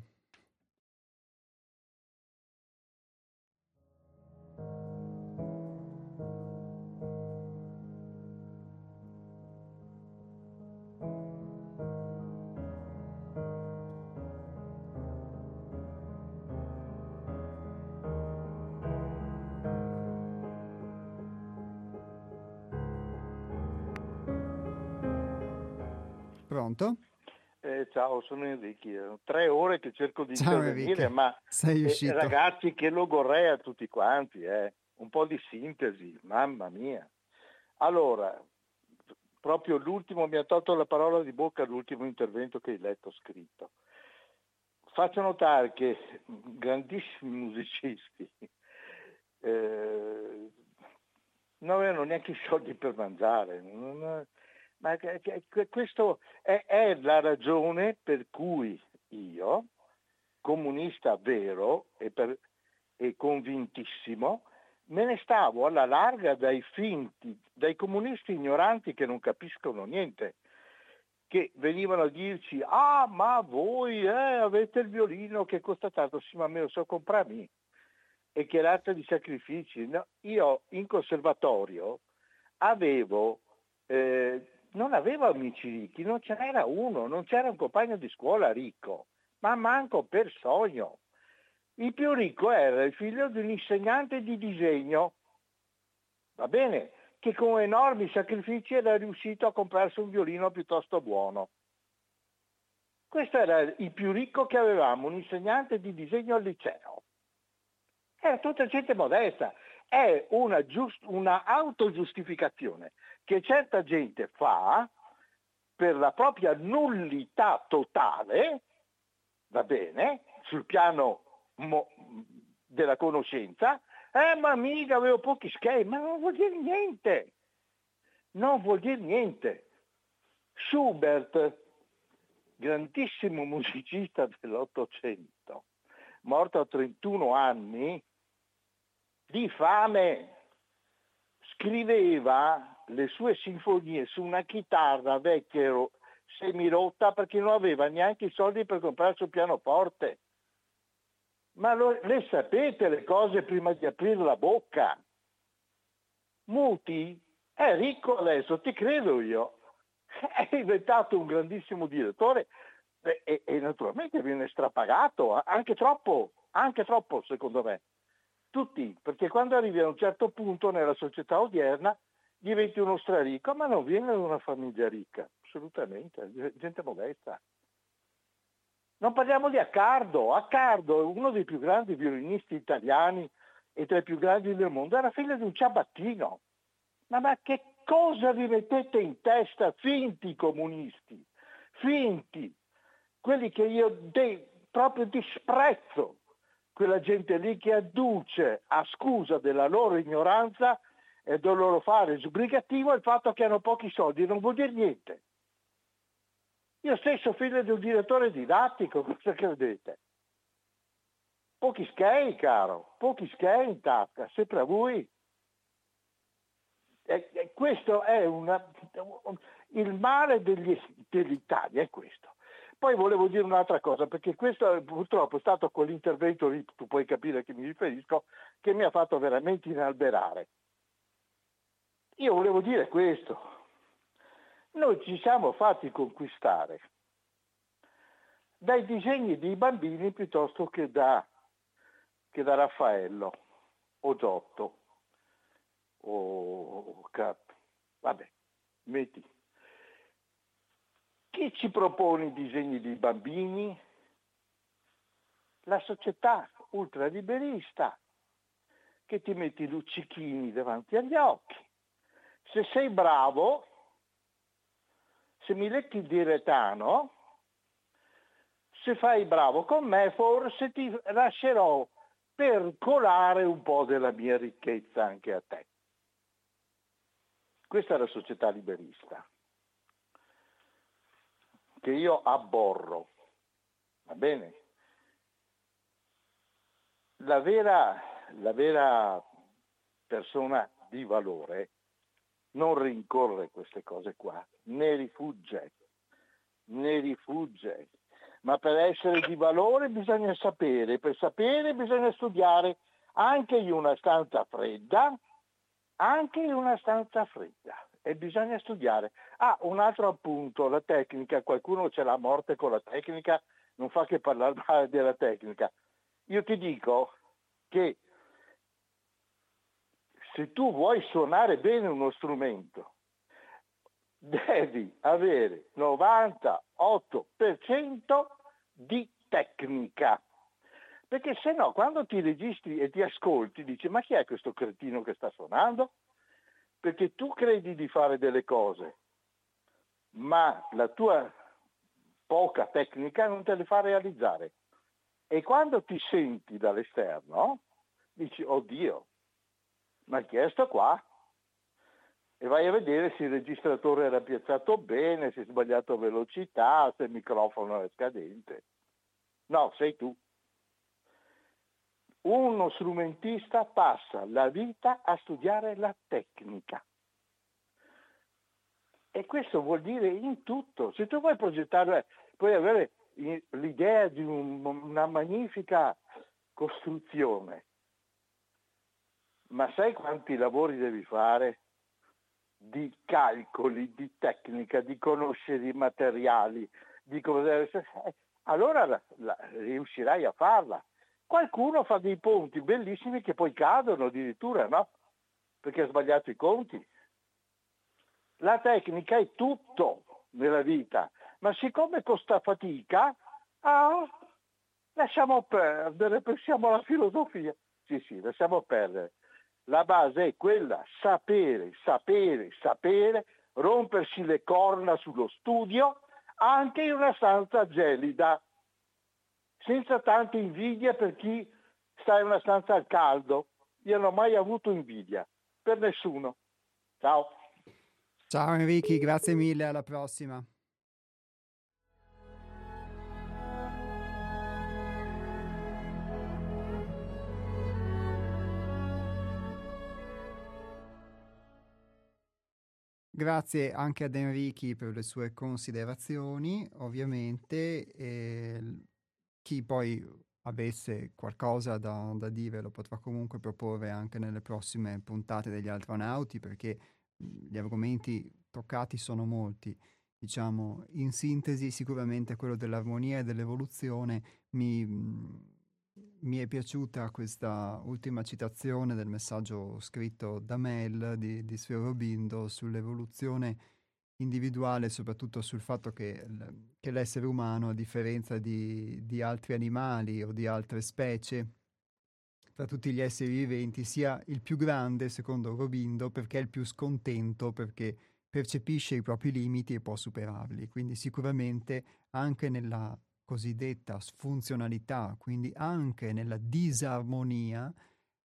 Pronto? Eh, ciao, sono Enrico. Tre ore che cerco di ciao, intervenire, Enrique. ma eh, ragazzi, che logorrea tutti quanti, eh. un po' di sintesi, mamma mia. Allora, proprio l'ultimo, mi ha tolto la parola di bocca l'ultimo intervento che hai letto scritto. Faccio notare che grandissimi musicisti eh, non avevano neanche i soldi per mangiare, non, ma questa è, è la ragione per cui io, comunista vero e, per, e convintissimo, me ne stavo alla larga dai finti, dai comunisti ignoranti che non capiscono niente, che venivano a dirci, ah ma voi eh, avete il violino che costa tanto, sì ma me lo so comprarmi, e che razza di sacrifici. No, io in conservatorio avevo eh, non avevo amici ricchi, non ce n'era uno, non c'era un compagno di scuola ricco, ma manco per sogno. Il più ricco era il figlio di un insegnante di disegno, va bene, che con enormi sacrifici era riuscito a comprarsi un violino piuttosto buono. Questo era il più ricco che avevamo, un insegnante di disegno al liceo. Era tutta gente modesta, è una, giust- una autogiustificazione che certa gente fa per la propria nullità totale, va bene, sul piano mo- della conoscenza, eh ma mica avevo pochi schemi, ma non vuol dire niente, non vuol dire niente. Schubert, grandissimo musicista dell'Ottocento, morto a 31 anni, di fame, scriveva le sue sinfonie su una chitarra vecchia semirotta perché non aveva neanche i soldi per comprarsi un pianoforte. Ma lo, le sapete le cose prima di aprire la bocca? Muti è ricco adesso, ti credo io. È diventato un grandissimo direttore e, e, e naturalmente viene strapagato, anche troppo, anche troppo secondo me. Tutti, perché quando arrivi a un certo punto nella società odierna diventi uno straricco, ma non viene da una famiglia ricca, assolutamente, gente modesta. Non parliamo di Accardo, Accardo è uno dei più grandi violinisti italiani e tra i più grandi del mondo, era figlio di un ciabattino. Ma, ma che cosa vi mettete in testa, finti comunisti, finti, quelli che io de- proprio disprezzo, quella gente lì che adduce a scusa della loro ignoranza e del loro fare sbrigativo il fatto che hanno pochi soldi, non vuol dire niente. Io stesso figlio di un direttore didattico, cosa credete? Pochi schei, caro, pochi schei in tasca, sempre a voi. E, e questo è una, il male degli, dell'Italia, è questo. Poi volevo dire un'altra cosa, perché questo purtroppo è stato quell'intervento lì, tu puoi capire a chi mi riferisco, che mi ha fatto veramente inalberare. Io volevo dire questo, noi ci siamo fatti conquistare dai disegni dei bambini piuttosto che da, che da Raffaello o Giotto o Cap. Vabbè, metti. Chi ci propone i disegni dei bambini? La società ultraliberista che ti metti i luccichini davanti agli occhi. Se sei bravo, se mi letti il diretano, se fai bravo con me, forse ti lascerò per colare un po' della mia ricchezza anche a te. Questa è la società liberista, che io abborro. Va bene? La vera, la vera persona di valore non rincorre queste cose qua, ne rifugge, ne rifugge. Ma per essere di valore bisogna sapere, per sapere bisogna studiare anche in una stanza fredda, anche in una stanza fredda. E bisogna studiare. Ah, un altro appunto, la tecnica, qualcuno ce l'ha a morte con la tecnica, non fa che parlare male della tecnica. Io ti dico che se tu vuoi suonare bene uno strumento, devi avere 98% di tecnica. Perché se no, quando ti registri e ti ascolti, dici ma chi è questo cretino che sta suonando? Perché tu credi di fare delle cose, ma la tua poca tecnica non te le fa realizzare. E quando ti senti dall'esterno, dici, oddio, ma chiesto qua e vai a vedere se il registratore era piazzato bene, se è sbagliato velocità, se il microfono è scadente. No, sei tu. Uno strumentista passa la vita a studiare la tecnica. E questo vuol dire in tutto. Se tu vuoi progettare, puoi avere l'idea di un, una magnifica costruzione, ma sai quanti lavori devi fare? Di calcoli, di tecnica, di conoscere i materiali, di essere. Eh, allora la, la, riuscirai a farla. Qualcuno fa dei ponti bellissimi che poi cadono addirittura, no? Perché ha sbagliato i conti. La tecnica è tutto nella vita, ma siccome costa fatica, ah, lasciamo perdere, pensiamo alla filosofia. Sì, sì, lasciamo perdere. La base è quella, sapere, sapere, sapere, rompersi le corna sullo studio anche in una stanza gelida, senza tanta invidia per chi sta in una stanza al caldo. Io non ho mai avuto invidia, per nessuno. Ciao. Ciao Enrico, grazie mille, alla prossima. Grazie anche ad Enrichi per le sue considerazioni, ovviamente. Eh, chi poi avesse qualcosa da, da, dire lo potrà comunque proporre anche nelle prossime puntate degli astronauti perché gli argomenti toccati sono molti. Diciamo, in sintesi, sicuramente quello dell'armonia e dell'evoluzione mi, mi è piaciuta questa ultima citazione del messaggio scritto da Mel di, di Sferobindo sull'evoluzione individuale, soprattutto sul fatto che, che l'essere umano, a differenza di, di, altri animali o di altre specie, tra tutti gli esseri viventi, sia il più grande, secondo Robindo, perché è il più scontento, perché percepisce i propri limiti e può superarli. Quindi sicuramente anche nella cosiddetta funzionalità, quindi anche nella disarmonia,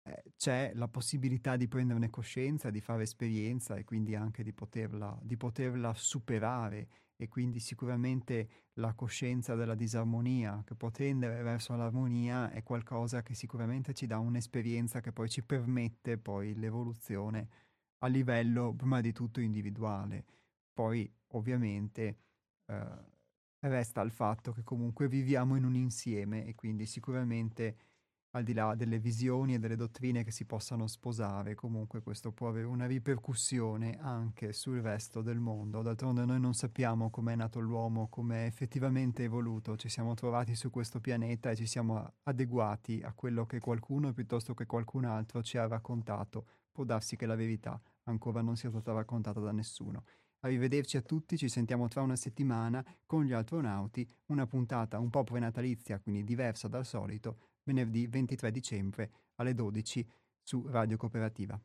eh, c'è la possibilità di prenderne coscienza, di fare esperienza e quindi anche di poterla, di poterla superare e quindi sicuramente la coscienza della disarmonia che può tendere verso l'armonia è qualcosa che sicuramente ci dà un'esperienza che poi ci permette poi l'evoluzione a livello prima di tutto individuale. Poi ovviamente eh, resta il fatto che comunque viviamo in un insieme e quindi sicuramente al di là delle visioni e delle dottrine che si possano sposare, comunque questo può avere una ripercussione anche sul resto del mondo. D'altronde noi non sappiamo com'è nato l'uomo, come è effettivamente evoluto, ci siamo trovati su questo pianeta e ci siamo adeguati a quello che qualcuno piuttosto che qualcun altro ci ha raccontato. Può darsi che la verità ancora non sia stata raccontata da nessuno. Arrivederci a tutti, ci sentiamo tra una settimana con gli astronauti, una puntata un po' prenatalizia, quindi diversa dal solito, venerdì 23 dicembre alle 12 su Radio Cooperativa.